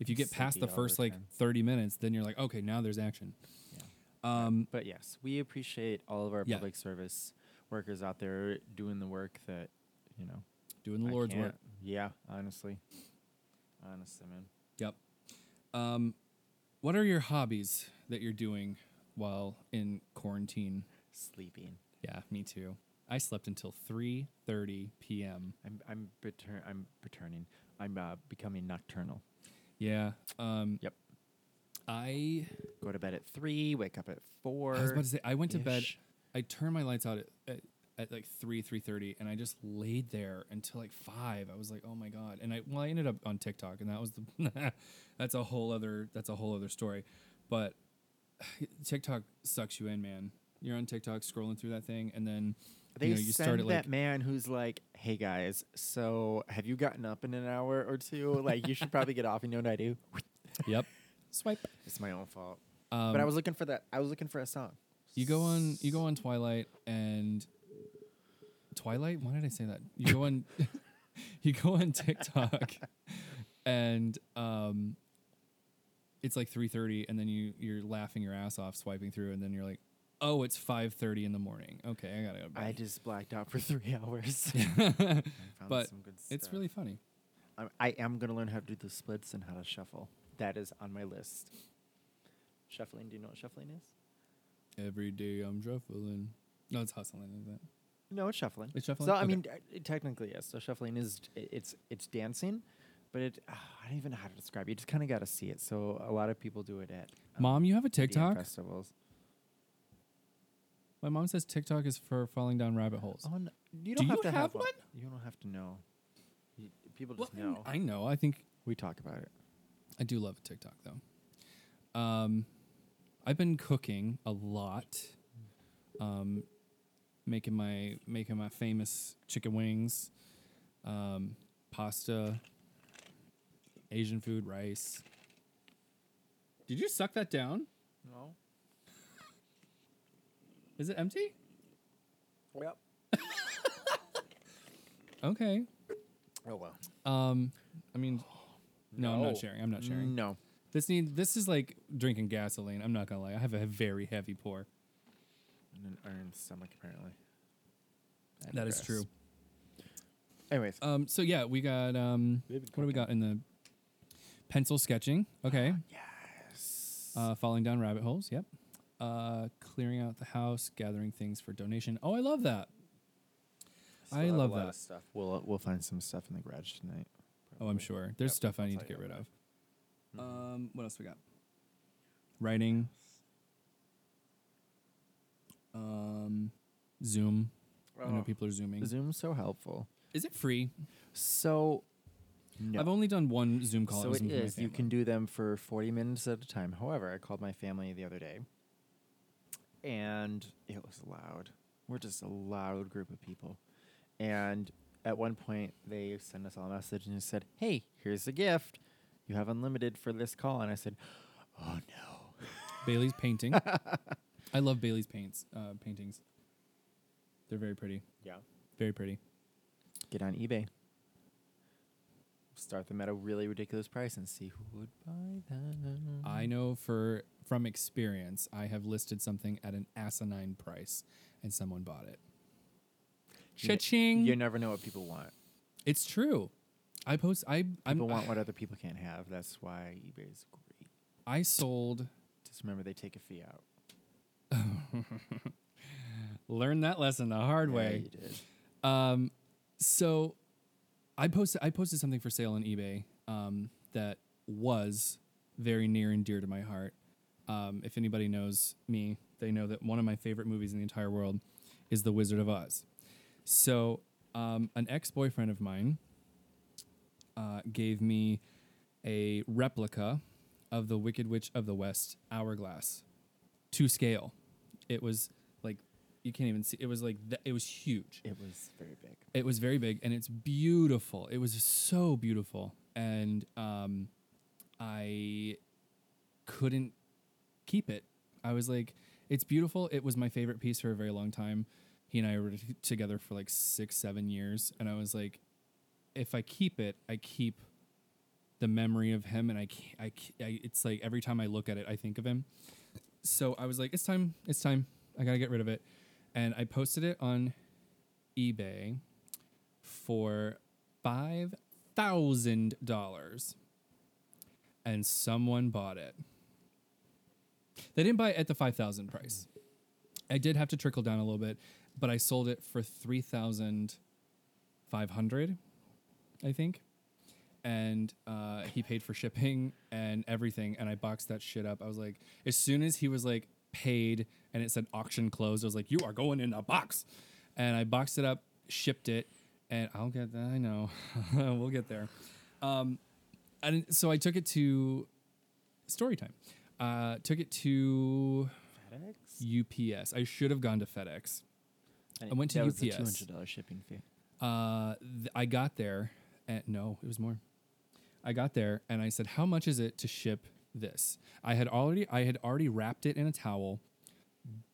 S2: If you get past the first like 30 minutes, then you're like, okay, now there's action. Um,
S1: But yes, we appreciate all of our
S2: Yeah.
S1: public service workers out there doing the work that, you know,
S2: doing the
S1: I
S2: Lord's work.
S1: Yeah, honestly. Honestly, man.
S2: Yep. Um, what are your hobbies that you're doing while in quarantine?
S1: Sleeping.
S2: Yeah, me too. I slept until 3:30 p.m.
S1: I'm I'm return I'm returning. I'm uh, becoming nocturnal.
S2: Yeah. Um,
S1: Yep.
S2: I
S1: Go to bed at three, wake up at four.
S2: I was about to say I went to bed. I turned my lights out at, at, at like three three thirty, and I just laid there until like five. I was like, oh my god! And I well, I ended up on TikTok, and that was the [laughs] that's a whole other that's a whole other story. But [sighs] TikTok sucks you in, man. You're on TikTok scrolling through that thing, and then
S1: They
S2: you know you
S1: send that
S2: like
S1: man who's like, "Hey guys, so have you gotten up in an hour or two? Like, you should [laughs] probably get off. You know what I do?
S2: yep, [laughs] swipe.
S1: It's my own fault.
S2: Um,
S1: but I was looking for that. I was looking for a song.
S2: You go on you go on Twilight and Twilight? Why did I say that? You go on [laughs] you go on TikTok [laughs] and um it's like 3:30 and then you you're laughing your ass off swiping through and then you're like oh, it's 5:30 in the morning. Okay, I gotta go.
S1: I just blacked out for [laughs] three hours.
S2: But it's really funny.
S1: I, I am gonna learn how to do the splits and how to shuffle. That is on my list. Shuffling. Do you know what shuffling is?
S2: Every day I'm shuffling. No, it's hustling, isn't it?
S1: No, it's shuffling.
S2: It's shuffling?
S1: So I
S2: Okay.
S1: mean, uh, technically yes. So shuffling is it's it's dancing, but it ah, I don't even know how to describe it. You just kind of got to see it. So a lot of people do it at um,
S2: Mom, you have a TikTok?
S1: festivals.
S2: My mom says TikTok is for falling down rabbit holes.
S1: Oh, no, you
S2: Do
S1: don't have
S2: you
S1: to
S2: have
S1: one.
S2: one?
S1: You don't have to know. You, people
S2: Well,
S1: just know.
S2: I know. I think
S1: we talk about it.
S2: I do love a TikTok though. Um, I've been cooking a lot. Um, making my making my famous chicken wings, um, pasta, Asian food, rice. Did you suck that down?
S1: No. [laughs]
S2: Is it empty?
S1: Yep. [laughs]
S2: Okay.
S1: Oh well.
S2: Um, I mean, [gasps] no, I'm
S1: No.
S2: not sharing. I'm not sharing.
S1: No.
S2: This need this is like drinking gasoline. I'm not gonna lie. I have a very heavy pour.
S1: And an iron stomach apparently. I
S2: That is
S1: digress.
S2: true.
S1: Anyways,
S2: Um, so yeah, we got um,
S1: We've been
S2: what do we got in the pencil sketching? Okay,
S1: yes.
S2: uh, falling down rabbit holes. Yep. Uh, clearing out the house, gathering things for donation. Oh, I love that.
S1: Still
S2: I
S1: have a
S2: love
S1: lot of
S2: that.
S1: stuff. We'll uh, we'll find some stuff in the garage tonight.
S2: Oh, I'm sure. There's
S1: Yep,
S2: stuff I
S1: I'll
S2: need
S1: tell
S2: to
S1: you
S2: get rid
S1: about
S2: of.
S1: That.
S2: Um, what else we got? Writing. Um, Zoom. I know
S1: Oh,
S2: people are zooming.
S1: Zoom's so helpful.
S2: Is it free?
S1: So, no.
S2: I've only done one Zoom call.
S1: so
S2: was
S1: it
S2: with.
S1: You can do them for 40 minutes at a time. However, I called my family the other day, and it was loud. We're just a loud group of people, and at one point they sent us all a message and said, "Hey, here's a gift. You have unlimited for this call." And I said, "Oh no." [laughs]
S2: Bailey's painting. [laughs] I love Bailey's paints. Uh, paintings. They're very pretty.
S1: Yeah.
S2: Very pretty.
S1: Get on eBay. Start them at a really ridiculous price and see who would buy them.
S2: I know for from experience, I have listed something at an asinine price, and someone bought it.
S1: You
S2: Cha-ching!
S1: You never know what people want.
S2: It's true. I post. I I'm,
S1: People want what other people can't have. That's why eBay is great.
S2: I sold.
S1: Just remember they take a fee out. [laughs]
S2: Learn that lesson the hard
S1: Yeah,
S2: way.
S1: you did.
S2: Um, so I posted I posted something for sale on eBay um, that was very near and dear to my heart. Um, if anybody knows me, they know that one of my favorite movies in the entire world is The Wizard of Oz. So um, an ex boyfriend of mine uh, gave me a replica of the Wicked Witch of the West hourglass to scale. It was like you can't even see. It was like th- it was huge.
S1: It was very big.
S2: It was very big and it's beautiful. It was so beautiful, and um, I couldn't keep it. I was like, it's beautiful. It was my favorite piece for a very long time. He and I were t- together for like six, seven years, and I was like, if I keep it, I keep the memory of him, and I, I, I it's like every time I look at it, I think of him. So I was like, it's time, it's time. I gotta get rid of it, and I posted it on eBay for five thousand dollars, and someone bought it. They didn't buy it at the five thousand price. I did have to trickle down a little bit, but I sold it for three thousand five hundred, I think. And uh, he paid for shipping and everything, and I boxed that shit up. I was like, as soon as he was like paid and it said auction closed, I was like, you are going in a box, and I boxed it up, shipped it, and I'll get that. I know, [laughs] we'll get there. Um, and so I took it to Storytime. Uh, took it to
S1: FedEx.
S2: UPS. I should have gone to FedEx. I went to
S1: that was the
S2: UPS.
S1: two hundred dollars shipping fee.
S2: Uh, th- I got there, and no, it was more. I got there, and I said, "How much is it to ship this?" I had already, I had already wrapped it in a towel,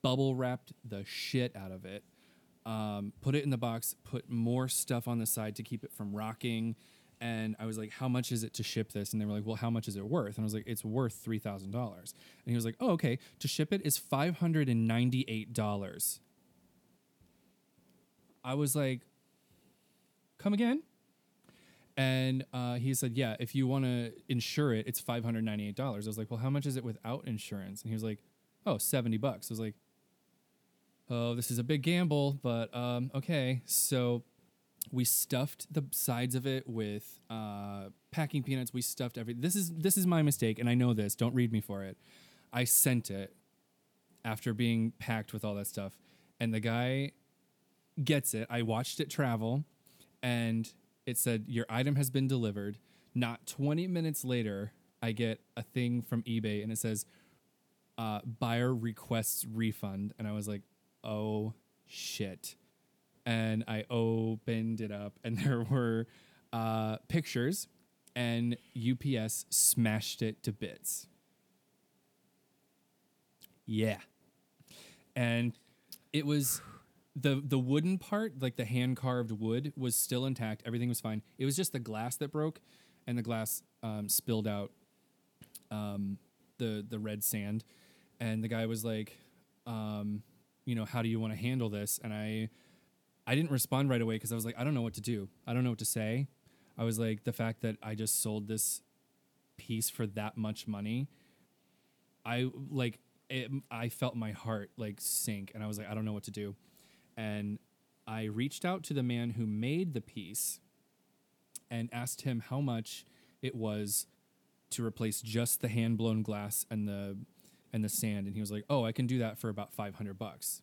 S2: bubble wrapped the shit out of it, um, put it in the box, put more stuff on the side to keep it from rocking, and I was like, "How much is it to ship this?" And they were like, "Well, how much is it worth?" And I was like, "It's worth three thousand dollars." And he was like, "Oh, okay. To ship it is five hundred and ninety-eight dollars." I was like, "Come again?" And uh, he said, "Yeah, if you want to insure it, it's five hundred ninety-eight dollars." I was like, "Well, how much is it without insurance?" And he was like, "Oh, 70 bucks." I was like, "Oh, this is a big gamble, but um, okay." So we stuffed the sides of it with uh, packing peanuts. We stuffed everything. This is this is my mistake, and I know this. Don't read me for it. I sent it after being packed with all that stuff, and the guy gets it. I watched it travel, and it said your item has been delivered. Not 20 minutes later, I get a thing from eBay, and it says uh, buyer requests refund, and I was like, oh shit and I opened it up, and [laughs] there were uh, pictures, and UPS smashed it to bits. Yeah, and it was the the wooden part, like the hand carved wood, was still intact. Everything was fine. It was just the glass that broke, and the glass um, spilled out um, the the red sand, and the guy was like, um, you know, how do you want to handle this? And I I didn't respond right away because I was like, I don't know what to do. I don't know what to say. I was like, the fact that I just sold this piece for that much money, I like, it, I felt my heart like sink, and I was like, I don't know what to do. And I reached out to the man who made the piece and asked him how much it was to replace just the hand blown glass and the and the sand and he was like oh i can do that for about 500 bucks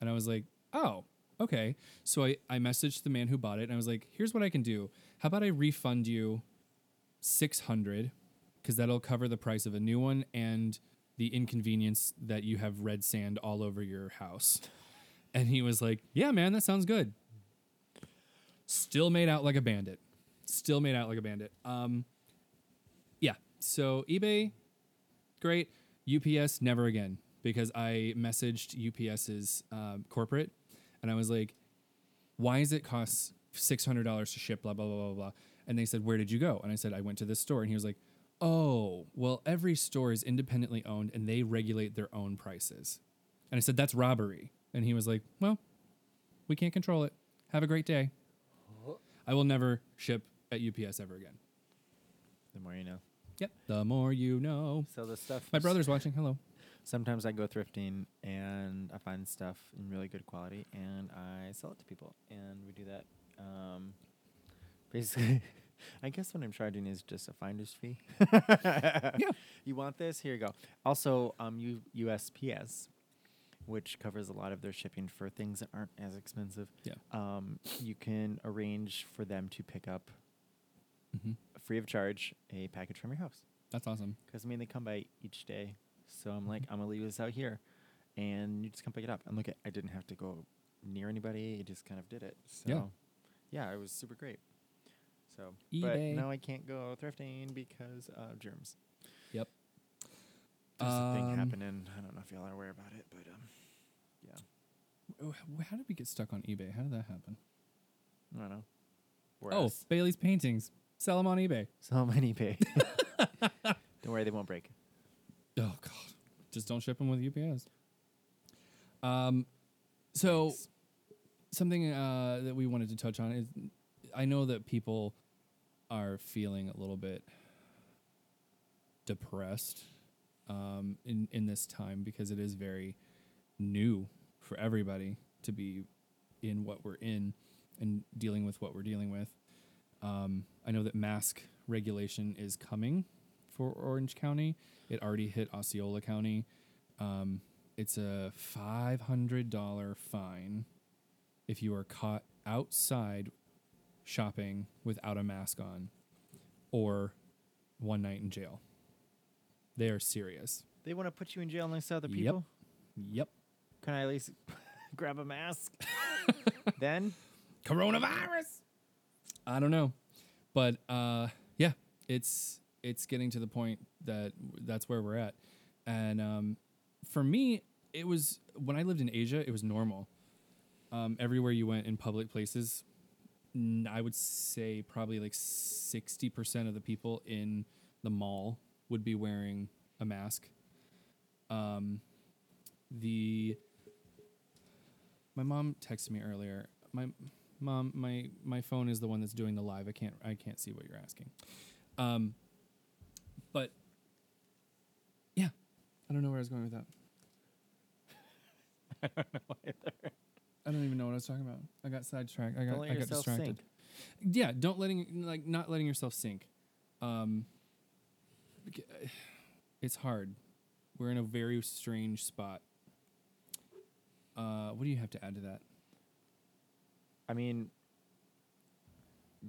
S2: and i was like oh okay. So I, I messaged the man who bought it and I was like, here's what I can do. How about I refund you 600 because that'll cover the price of a new one and the inconvenience that you have red sand all over your house. And he was like, yeah, man, that sounds good. Still made out like a bandit. Still made out like a bandit. Um, yeah. So eBay, great. UPS, never again because I messaged UPS's uh, corporate and I was like, why does it cost six hundred dollars to ship? Blah blah blah blah blah. And they said, where did you go? And I said, I went to this store. And he was like, oh, well, every store is independently owned and they regulate their own prices. And I said, that's robbery. And he was like, well, we can't control it. Have a great day. I will never ship at UPS ever again.
S1: The more you know.
S2: Yep. The more you know.
S1: So the stuff.
S2: My brother's watching. Hello.
S1: Sometimes I go thrifting and I find stuff in really good quality and I sell it to people. And we do that. Um, [laughs] basically, [laughs] I guess what I'm charging is just a finder's fee. [laughs] yeah. You want this? Here you go. Also, um, U- USPS, which covers a lot of their shipping for things that aren't as expensive.
S2: Yeah.
S1: Um, you can arrange for them to pick up
S2: Mm-hmm.
S1: free of charge a package from your house.
S2: That's awesome.
S1: Because I mean, they come by each day, so I'm like, I'm gonna leave this out here, and you just come pick it up. And look, at I didn't have to go near anybody; it just kind of did it. So
S2: Yeah.
S1: yeah, it was super great. So,
S2: eBay.
S1: but now I can't go thrifting because of germs.
S2: Yep.
S1: There's a thing
S2: Um,
S1: happening. I don't know if y'all are aware about it, but um,
S2: How did we get stuck on eBay? How did that happen?
S1: I don't know.
S2: Oh,
S1: Whereas-
S2: Bailey's paintings. Sell them on eBay.
S1: Sell them on eBay. [laughs] don't worry, they won't break.
S2: Oh God! Just don't ship them with UPS. Um, so something uh, that we wanted to touch on is, I know that people are feeling a little bit depressed um, in in this time because it is very new for everybody to be in what we're in and dealing with what we're dealing with. Um, I know that mask regulation is coming for Orange County. It already hit Osceola County. Um, it's a five hundred dollar fine if you are caught outside shopping without a mask on, or one night in jail. They are serious.
S1: They want to put you in jail next to other
S2: Yep.
S1: people.
S2: Yep.
S1: Can I at least [laughs] grab a mask? [laughs] then
S2: coronavirus. I don't know, but uh, yeah, it's it's getting to the point that that's where we're at, and um, for me, it was when I lived in Asia, it was normal. Um, everywhere you went in public places, I would say probably like 60% of the people in the mall would be wearing a mask. Um, the my mom texted me earlier. My mom, my my phone is the one that's doing the live. I can't I can't see what you're asking. Um, but yeah, I don't know where I was going with that. [laughs] I don't know either. I don't even know what I was talking about. I got sidetracked. I got I got distracted.
S1: sink.
S2: Yeah, don't letting like not letting yourself sink. Um, [sighs] it's hard. We're in a very strange spot. Uh, what do you have to add to that?
S1: I mean,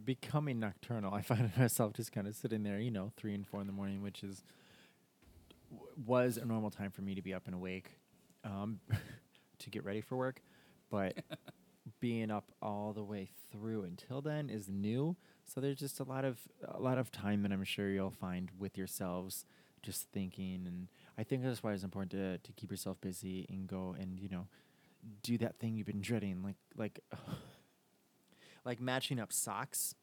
S1: becoming nocturnal, I find [laughs] myself just kind of sitting there, you know, three and four in the morning, which is w- was a normal time for me to be up and awake um, [laughs] to get ready for work, but [laughs] being up all the way through until then is new. So there's just a lot of a lot of time that I'm sure you'll find with yourselves, just thinking, and I think that's why it's important to to keep yourself busy and go and you know do that thing you've been dreading, like like [sighs] like matching up socks.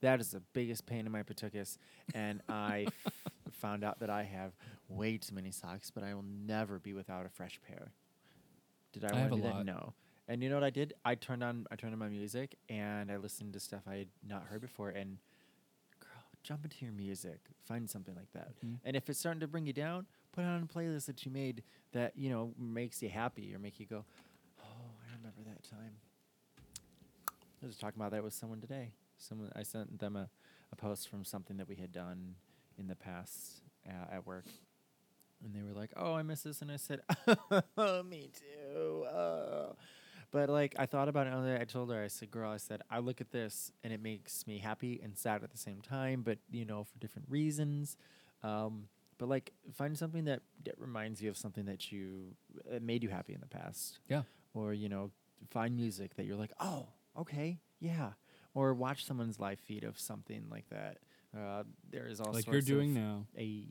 S1: That is the biggest pain in my patuchus, and I f- [laughs] found out that I have way too many socks, but I will never be without a fresh pair. Did I,
S2: I
S1: want to
S2: a
S1: do that?
S2: lot.
S1: No. And you know what I did? I turned on I turned on my music and I listened to stuff I had not heard before. And girl, jump into your music, find something like that.
S2: Mhm.
S1: And if it's starting to bring you down, put on a playlist that you made that you know makes you happy or make you go, "Oh, I remember that time." I was talking about that with someone today. Someone I sent them a, a post from something that we had done in the past uh, at work, and they were like, "Oh, I miss this," and I said, [laughs] "Oh, me too." Oh. But like, I thought about it. and I told her, I said, "Girl, I said I look at this and it makes me happy and sad at the same time, but you know, for different reasons." Um, but like, find something that, that reminds you of something that you uh, made you happy in the past.
S2: Yeah.
S1: or you know find music that you're like oh okay yeah. Or watch someone's live feed of something like that. Uh, there's all
S2: like
S1: sorts
S2: you're doing
S1: of,
S2: now.
S1: a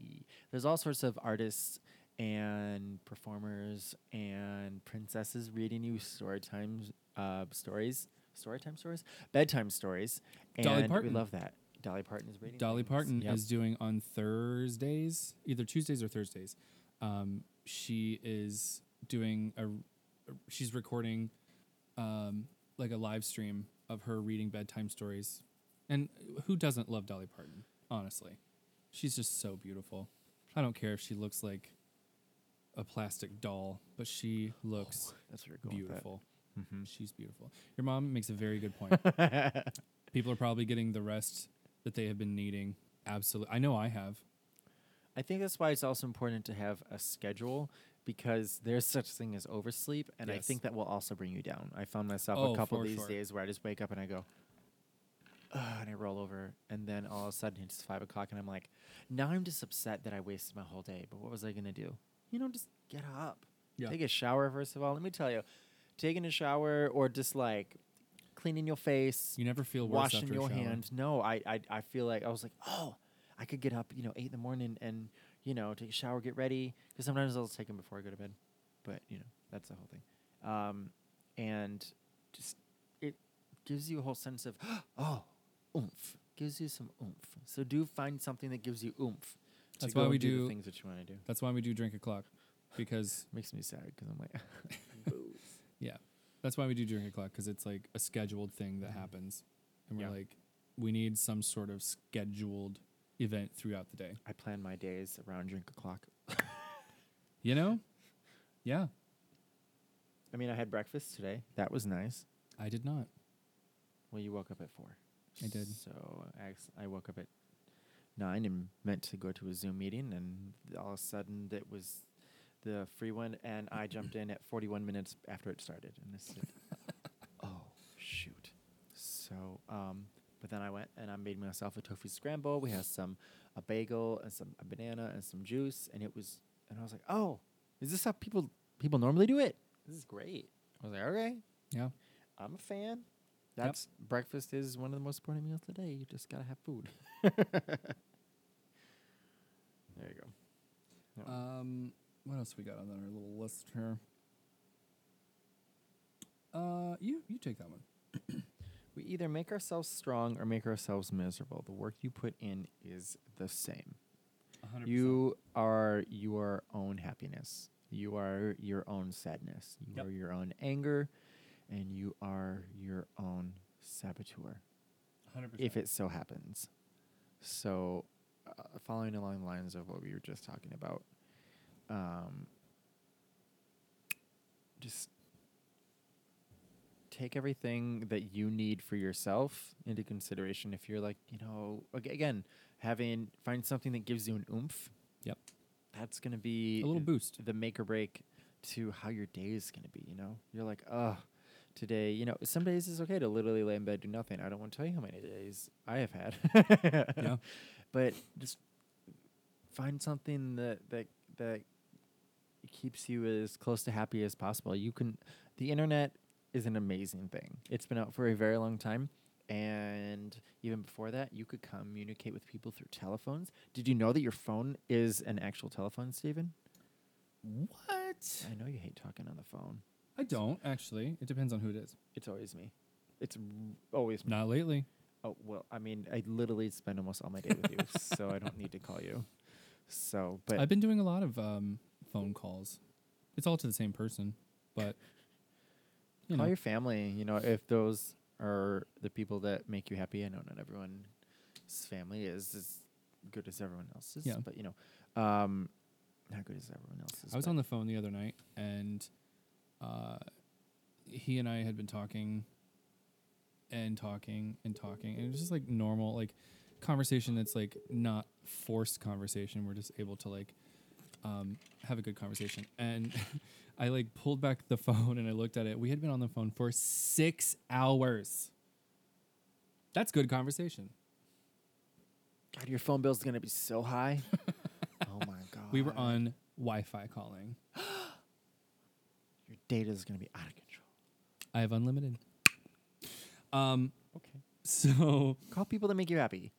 S1: there's all sorts of artists and performers and princesses reading you story times uh, stories story time stories? Bedtime stories. And
S2: Dolly
S1: we love that Dolly Parton is reading
S2: Dolly
S1: things.
S2: Parton
S1: Yep.
S2: is doing on Thursdays, either Tuesdays or Thursdays. Um, she is doing a, she's recording, um, like a live stream of her reading bedtime stories, and who doesn't love Dolly Parton? Honestly, she's just so beautiful. I don't care if she looks like a plastic doll, but she looks
S1: that's where you're going with that.
S2: beautiful.
S1: Mhm.
S2: She's beautiful. Your mom makes a very good point. [laughs] People are probably getting the rest that they have been needing. Absolutely. I know I have.
S1: I think that's why it's also important to have a schedule because there's such a thing as oversleep, and I think that will also bring you down. I found myself
S2: Oh,
S1: a couple of these
S2: sure.
S1: days where I just wake up and I go, and I roll over, and then all of a sudden it's five o'clock, and I'm like, now I'm just upset that I wasted my whole day. But what was I gonna do? You know, just get up,
S2: Yeah.
S1: take a shower first of all. Let me tell you, taking a shower or just like cleaning your face,
S2: You never feel worse
S1: washing
S2: after
S1: your hands. No, I, I I feel like I was like, oh, I could get up, you know, eight in the morning and you know take a shower, get ready. Because sometimes I'll take them before I go to bed, but you know that's the whole thing. Um, and just it gives you a whole sense of [gasps] oh, oomph. Gives you some oomph. So do find something that gives you oomph.
S2: That's why we
S1: do,
S2: do-
S1: the things that you want to do.
S2: That's why we do drink o'clock, because [laughs]
S1: Makes me sad because I'm like, [laughs] [laughs]
S2: yeah, that's why we do drink o'clock because it's like a scheduled thing that mm-hmm. happens, and we're
S1: Yeah.
S2: like, we need some sort of scheduled event throughout the day.
S1: I plan my days around drink o'clock. [laughs]
S2: You know? Yeah,
S1: I mean, I had breakfast today. That was nice.
S2: I did not.
S1: Well, you woke up at four.
S2: I did.
S1: So I, I woke up at nine and meant to go to a Zoom meeting, and all of a sudden it was the free one, and I jumped in at 41 minutes after it started, and I said, [laughs] "Oh shoot!" So, um, but then I went and I made myself a tofu scramble. We had some a bagel and some a banana and some juice, and it was, and I was like, "Oh, is this how people people normally do it? This is great." I was like, "Okay."
S2: Yeah.
S1: I'm a fan. That's breakfast is one of the most important meals today. You just gotta have food. [laughs] there you go.
S2: Um, what else we got on our little list here? Uh, you you take that one.
S1: We either make ourselves strong or make ourselves miserable. The work you put in is the same.
S2: 100%.
S1: You are your own happiness. You are your own sadness. You
S2: Yep.
S1: are your own anger, and you are your own saboteur.
S2: 100%.
S1: if it so happens. So, uh, following along the lines of what we were just talking about, um, just take everything that you need for yourself into consideration. If you're like, you know, again, having find something that gives you an oomph.
S2: Yep.
S1: That's gonna be
S2: a little boost.
S1: the make or break to how your day is going to be. You know, you're like, oh, today, you know, some days it's okay to literally lay in bed, do nothing. I don't want to tell you how many days I have had.
S2: Yeah. [laughs]
S1: But just find something that, that, that keeps you as close to happy as possible. You can, the internet is an amazing thing. It's been out for a very long time. And even before that, you could communicate with people through telephones. Did you know that your phone is an actual telephone, Stephen?
S2: What?
S1: I know you hate talking on the phone.
S2: I don't actually. It depends on who it is.
S1: It's always me. It's r- always me.
S2: Not lately.
S1: Oh well, I mean, I literally spend almost all my day with you, [laughs] so I don't need to call you. So, but
S2: I've been doing a lot of um, phone calls. It's all to the same person, but you
S1: call
S2: know,
S1: your family. You know, if those are the people that make you happy. I know not everyone's family is as good as everyone else's.
S2: Yeah.
S1: But you know, um, not good as everyone else's.
S2: I was on the phone the other night, and uh, he and I had been talking and talking and talking, and it was just like normal, like conversation that's like not forced conversation. We're just able to like um, have a good conversation. And [laughs] I like pulled back the phone and I looked at it. We had been on the phone for six hours. That's good conversation.
S1: God, your phone bill's gonna be so high. [laughs] oh my god.
S2: We were on Wi-Fi calling. [gasps]
S1: Your data is gonna be out of control.
S2: I have unlimited. Um.
S1: Okay. [laughs]
S2: So
S1: Call people that make you happy.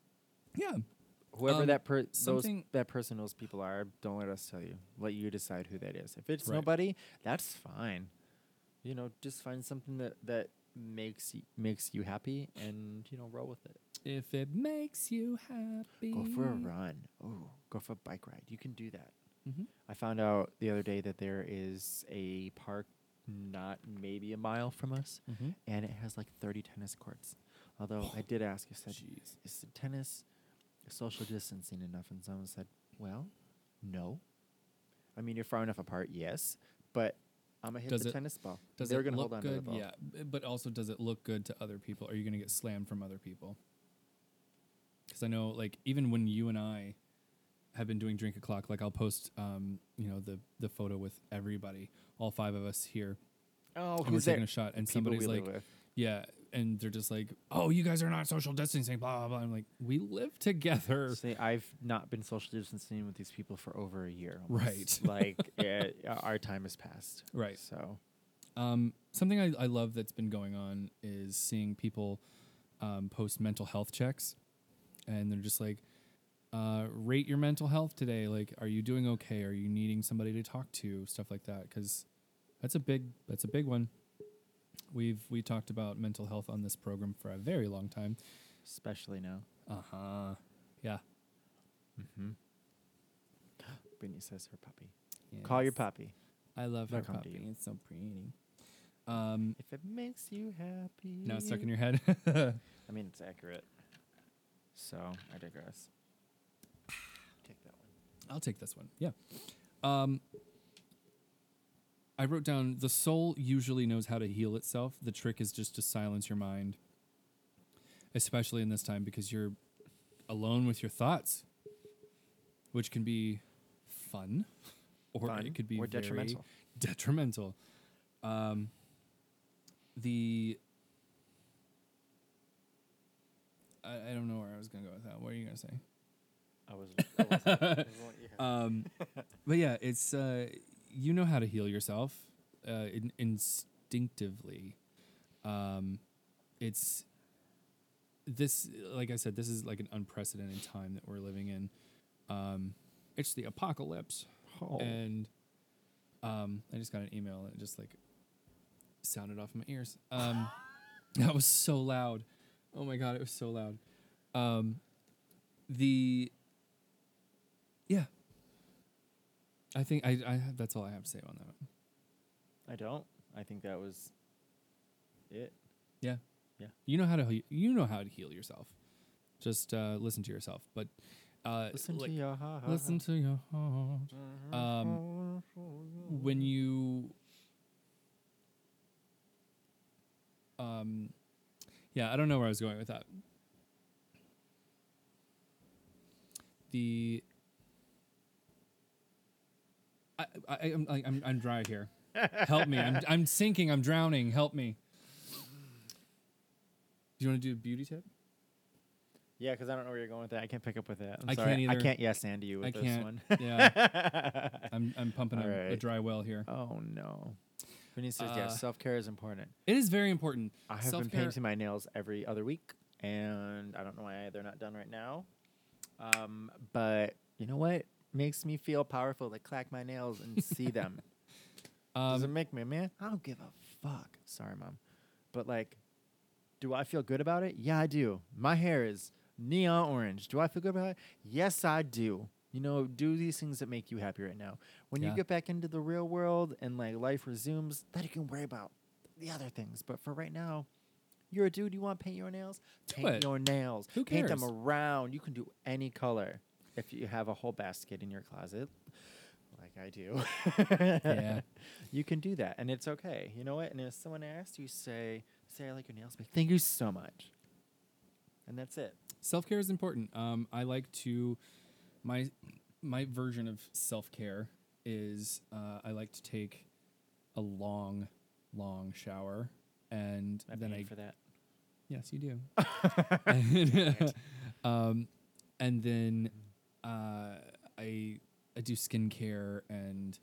S2: yeah,
S1: Whoever
S2: Um,
S1: that per those that person those people are, don't let us tell you. Let you decide who that is. If it's
S2: Right.
S1: nobody, that's fine. You know, just find something that that makes y- makes you happy, and you know, roll with it.
S2: if it makes you happy.
S1: Go for a run. Oh, go for a bike ride. You can do that.
S2: Mhm.
S1: I found out the other day that there is a park not maybe a mile from us,
S2: Mhm.
S1: and it has like 30 tennis courts. Although I did ask, I said,
S2: Jeez.
S1: is the tennis social distancing enough? And someone said, well, no. I mean, you're far enough apart, yes, but I'm gonna hit
S2: Does
S1: the
S2: it-
S1: tennis ball.
S2: Does
S1: They're
S2: it
S1: gonna
S2: look
S1: hold on to
S2: good?
S1: the ball.
S2: Yeah, but also does it look good to other people? Are you gonna get slammed from other people? Because I know, like, even when you and I have been doing drink o'clock, like I'll post, um, you know, the the photo with everybody, all five of us here,
S1: Oh,
S2: and we're
S1: who's
S2: taking
S1: there?
S2: a shot, and
S1: People
S2: somebody's like,
S1: with.
S2: yeah, and they're just like, oh, you guys are not social distancing, blah blah blah. I'm like, we live together.
S1: Say, I've not been social distancing with these people for over a year. almost.
S2: Right. [laughs]
S1: like eh, our time has passed.
S2: Right.
S1: So
S2: Um, something I, I love that's been going on is seeing people um, post mental health checks, and they're just like, uh, rate your mental health today. Like, are you doing okay? Are you needing somebody to talk to? Stuff like that, because that's a big that's a big one. We've we talked about mental health on this program for a very long time.
S1: especially now.
S2: Uh huh. Yeah.
S1: Mm-hmm. [gasps] Brittany says her puppy. Call your puppy.
S2: I love
S1: They'll
S2: her puppy.
S1: you.
S2: It's so pretty. Um,
S1: If it makes you happy.
S2: now it's stuck in your head. [laughs]
S1: I mean, it's accurate. So I digress. Take that one.
S2: I'll take this one. Yeah. Um, I wrote down the soul usually knows how to heal itself. The trick is just to silence your mind, especially in this time because you're alone with your thoughts, which can be fun, or
S1: Fun
S2: it could be
S1: detrimental.
S2: Detrimental. Um, the I, I don't know where I was gonna go with that. What are you gonna say?
S1: I was. I wasn't- I wasn't [laughs] what
S2: um, but yeah, it's uh, you know how to heal yourself uh, in, instinctively. Um, it's this, like I said, this is like an unprecedented time that we're living in. Um, it's the apocalypse,
S1: oh.
S2: and um, I just got an email and it just like sounded off my ears. Um, [laughs] That was so loud. Oh my god, it was so loud. Um, the yeah, I think I, I that's all I have to say on that.
S1: I don't. I think that was it.
S2: Yeah,
S1: Yeah.
S2: You know how to he- you know how to heal yourself. Just uh, listen to yourself, but uh,
S1: Listen
S2: like,
S1: to your heart.
S2: listen to your heart. Um, when you um yeah i don't know where i was going with that the i i i'm i'm, I'm dry here help me I'm, I'm sinking i'm drowning help me do you want to do a beauty tip
S1: Yeah, because I don't know where you're going with that. I can't pick up with that. I'm
S2: I
S1: sorry.
S2: can't either.
S1: I can't yes and you with
S2: I
S1: this
S2: can't.
S1: one.
S2: Yeah. [laughs] i'm i'm pumping a, a
S1: Alright.
S2: dry well here
S1: oh no. Vinny says
S2: Uh,
S1: yes. Self care is important.
S2: it is very important
S1: I have been
S2: self-care-
S1: painting my nails every other week, and I don't know why they're not done right now. Um, but you know what makes me feel powerful to clack my nails and see them. [laughs] Does it
S2: um,
S1: make me man? I don't give a fuck. Sorry, mom, but like, do I feel good about it? Yeah, I do. My hair is neon orange. Do I feel good about it? Yes, I do. You know, do these things that make you happy right now. When you get back into the real world and like life resumes, then you can worry about the other things. But for right now, you're a dude. You want to paint your nails?
S2: Do
S1: Paint
S2: it.
S1: your nails.
S2: Who cares?
S1: Paint them around. You can do any color if you have a whole basket in your closet, like I do.
S2: Yeah. [laughs]
S1: You can do that, and it's okay. You know what? And if someone asks, you say, "Say I like your nails." But thank you so much, and that's it.
S2: self care is important. Um, I like to my my version of self care is uh, I like to take a long, long shower, and
S1: I
S2: then I
S1: for that.
S2: yes you do, [laughs] and, [laughs] um, and then uh, I I do skincare and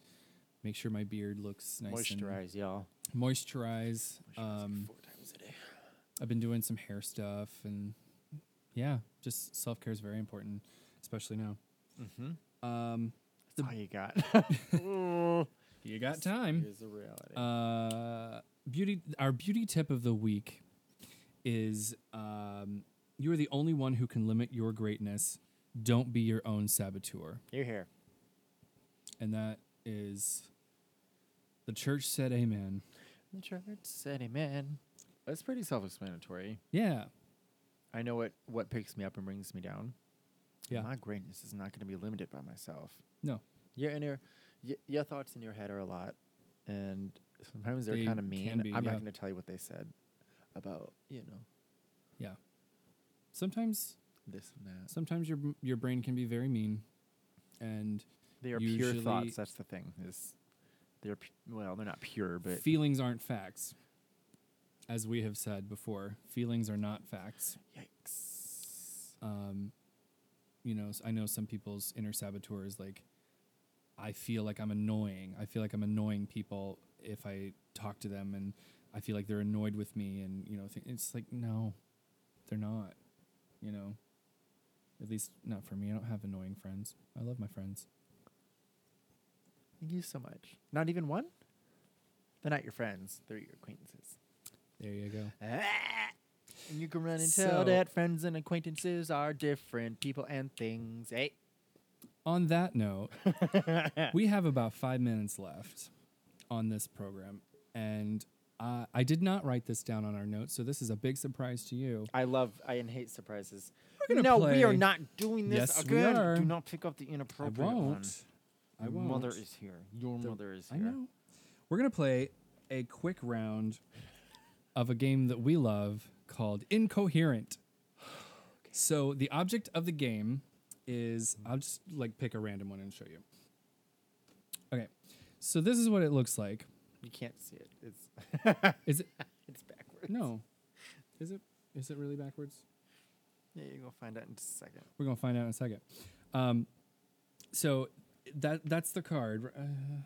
S2: make sure my beard looks nice
S1: Moisturize, y'all.
S2: moisturize.
S1: Moisturize like
S2: Um,
S1: four times a day.
S2: I've been doing some hair stuff and yeah, just self care is very important, especially now.
S1: Mm-hmm.
S2: Um,
S1: That's all you got. [laughs] [laughs]
S2: you got time.
S1: Here's the reality.
S2: Uh, beauty. Our beauty tip of the week is um, you are the only one who can limit your greatness. Don't be your own saboteur,
S1: You're here.
S2: and that is the church said, "Amen."
S1: The church said amen. That's pretty self-explanatory.
S2: Yeah,
S1: I know what what picks me up and brings me down.
S2: Yeah.
S1: My greatness is not going to be limited by myself.
S2: no,
S1: Your inner, y- your thoughts in your head are a lot, and sometimes they're
S2: They
S1: kind of mean.
S2: be,
S1: I'm
S2: yeah.
S1: not going to tell you what they said about you know
S2: yeah. Sometimes,
S1: this and that.
S2: sometimes your your brain can be very mean, and
S1: They are pure thoughts. That's the thing. Is they're well, they're not pure, but
S2: feelings aren't facts. As we have said before, feelings are not facts.
S1: yikes.
S2: Um, you know, I know some people's inner saboteur is like, I feel like I'm annoying. I feel like I'm annoying people if I talk to them, and I feel like they're annoyed with me. And you know, th- it's like no, they're not. You know, at least not for me. I don't have annoying friends. I love my friends.
S1: Thank you so much. Not even one. They're not your friends. They're your acquaintances.
S2: There you go. [laughs]
S1: And you can run and
S2: So-
S1: tell that friends and acquaintances are different people and things. Hey.
S2: On that note, [laughs] we have about five minutes left on this program, and uh, I did not write this down on our notes, so this is a big surprise to you.
S1: I love I hate surprises.
S2: We're gonna
S1: no, we are not doing this
S2: Yes, we
S1: again.
S2: are.
S1: Do not pick up the inappropriate one.
S2: won't. I won't.
S1: mother is here. Your
S2: The-
S1: mother is here.
S2: I know. We're gonna play a quick round of a game that we love called Incoherent. So the object of the game is I'll just like pick a random one and show you. Okay. So this is what it looks like.
S1: You can't see it. It's
S2: Is it [laughs]
S1: it's backwards.
S2: no. Is it is it really backwards?
S1: Yeah, you're gonna find out in a second.
S2: We're gonna find out in a second. Um, so that that's the card. Uh,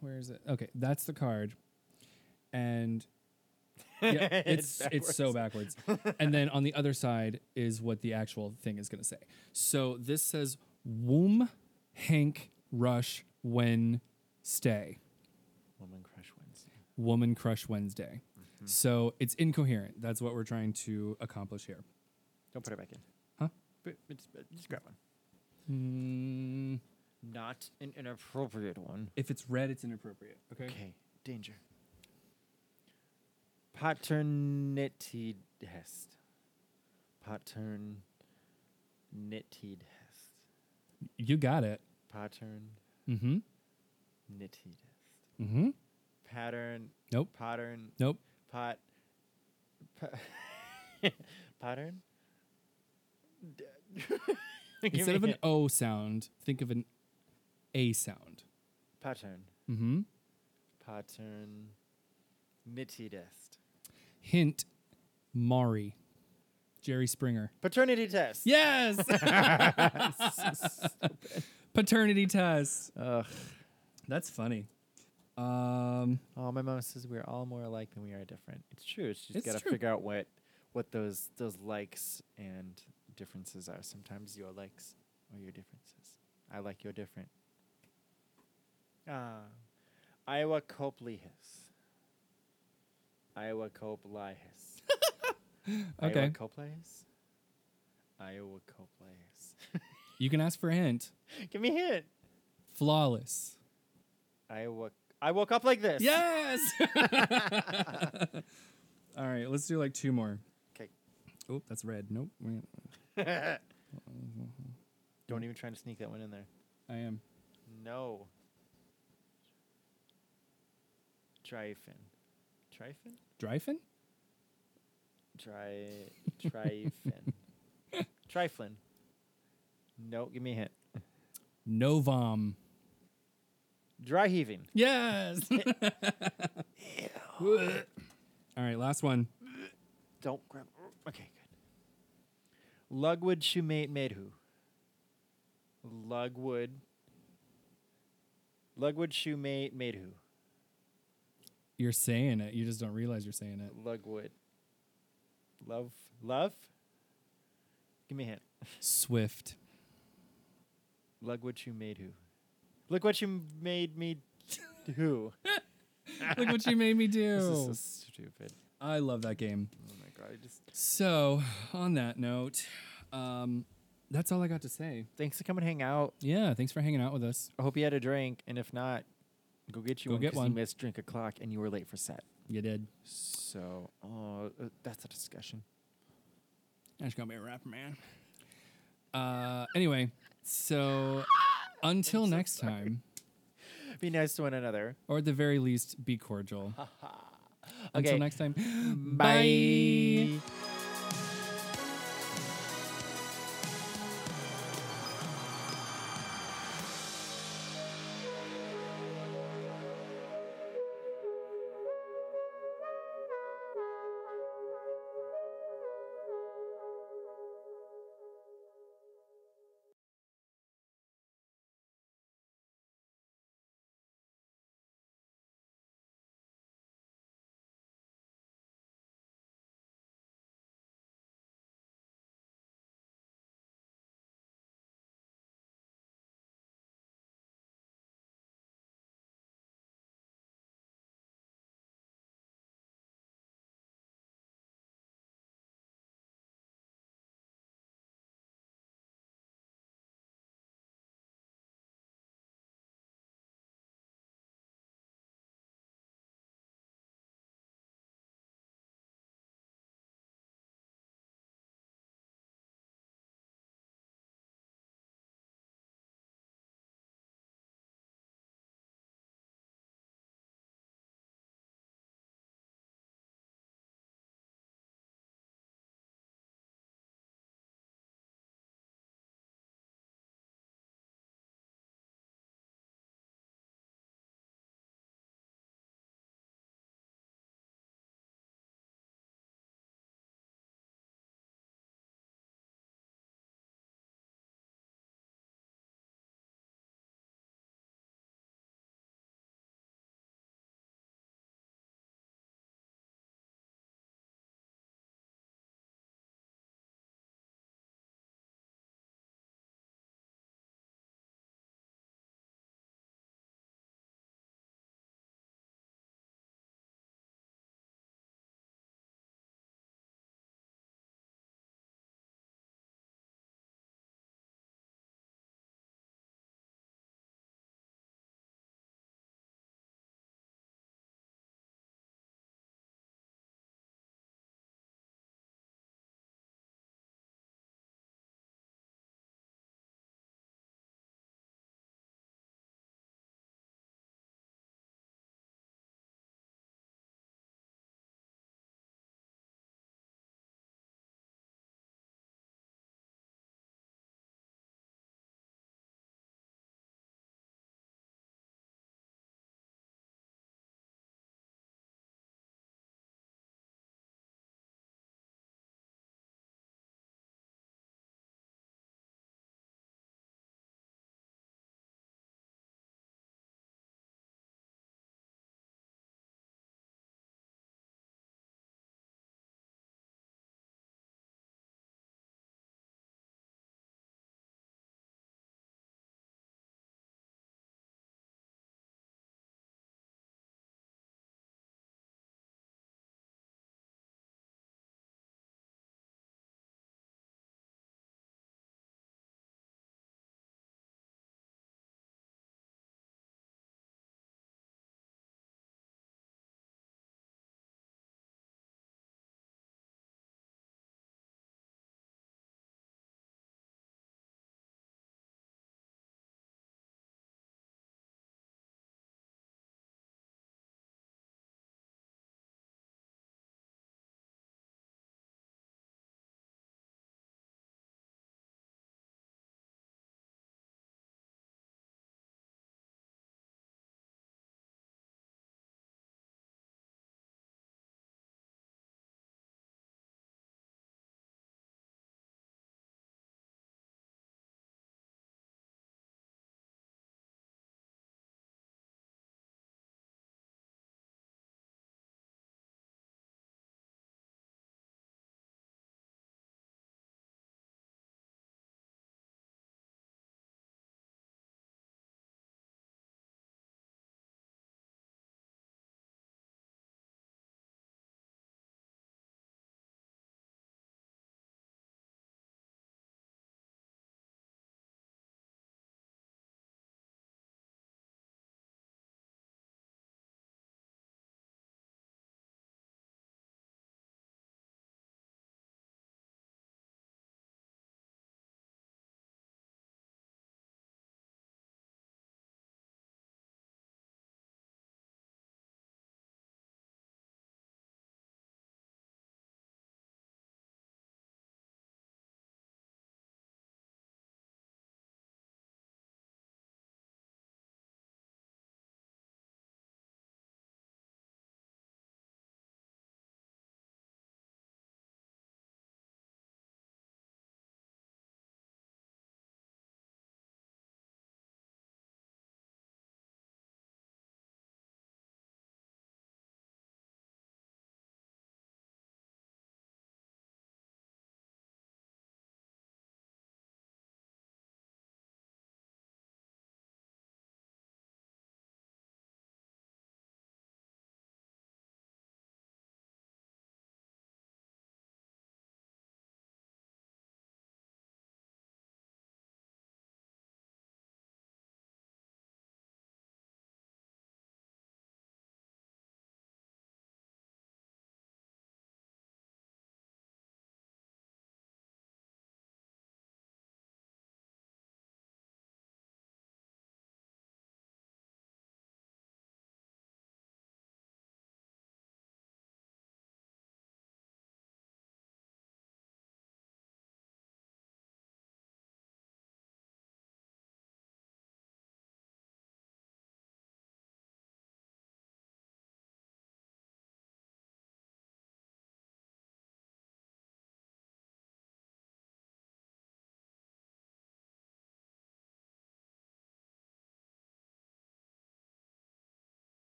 S2: where is it? Okay, that's the card, and [laughs] yeah, it's it's, so backwards. and then on the other side is what the actual thing is gonna say. So this says womb, Hank, Rush, when, stay,
S1: Woman Crush Wednesday.
S2: woman crush Wednesday. So it's incoherent. That's what we're trying to accomplish here.
S1: Don't put it back in.
S2: Huh?
S1: But, but just, grab one.
S2: Mm,
S1: Not an inappropriate one.
S2: if it's red, it's inappropriate. Okay.
S1: Okay, danger. Paternity test. Paternity test.
S2: You got it.
S1: Pattern
S2: Mm-hmm.
S1: nitty test.
S2: Mm-hmm.
S1: Pattern.
S2: Nope.
S1: Pattern.
S2: Nope.
S1: Pot. pa- [laughs] pattern. D- Give [laughs]
S2: Instead of an. O sound, think of an A sound.
S1: pattern.
S2: Mm-hmm.
S1: Pattern. Nitty test.
S2: Hint, Mari. Jerry Springer.
S1: Paternity test.
S2: Yes. [laughs] [laughs] Paternity test.
S1: Ugh.
S2: That's funny. Um,
S1: Oh, my mom says we're all more alike than we are different. It's true. It's just
S2: It's
S1: gotta
S2: true.
S1: figure out what what those those likes and differences are. Sometimes your likes or your differences. I like your different. Ah, Iowa Copley hiss. Iowa Copley hiss. [laughs]
S2: Okay.
S1: Iowa Copley hiss. Iowa Copley hiss. [laughs]
S2: you can ask for a hint.
S1: Give me a hint.
S2: Flawless.
S1: Iowa. I woke up like this.
S2: Yes. [laughs] All right, let's do like two more.
S1: Okay.
S2: Oh, that's red. Nope. [laughs]
S1: Don't even try to sneak that one in there.
S2: I am.
S1: No. Tryfin. Tryfin?
S2: Dryfin?
S1: Try. Tryfin. [laughs] Triflin. No, give me a hint.
S2: Novom.
S1: Dry heaving.
S2: Yes. [laughs] All right, last one.
S1: Don't grab. Okay. Lugwood shoemate Medhu. Lugwood. Lugwood shoemate Medhu.
S2: You're saying it. You just don't realize you're saying it.
S1: Lugwood. Love. Love? Give me a hint.
S2: Swift.
S1: Look what you made who. Look what you made me do. [laughs]
S2: Look what you made me [laughs]
S1: This is
S2: do.
S1: so stupid.
S2: I love that game.
S1: Oh! I just
S2: So, on that note, um, that's all I got to say.
S1: thanks for coming hang out.
S2: Yeah, thanks for hanging out with us.
S1: I hope you had a drink, and if not, go get you
S2: Go
S1: one.
S2: get
S1: 'cause
S2: one.
S1: You missed drink o'clock, and you were late for set.
S2: You did.
S1: So, oh, uh, that's a discussion.
S2: That's gonna be a rapper, man. Uh, anyway, so until next time,
S1: Be nice to one another.
S2: or at the very least, be cordial.
S1: Okay.
S2: Until next time,
S1: Bye.
S3: My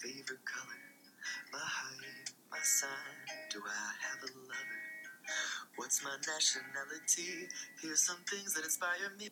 S3: favorite color, my height, my sign. Do I have a lover? What's my nationality? Here's some things that inspire me.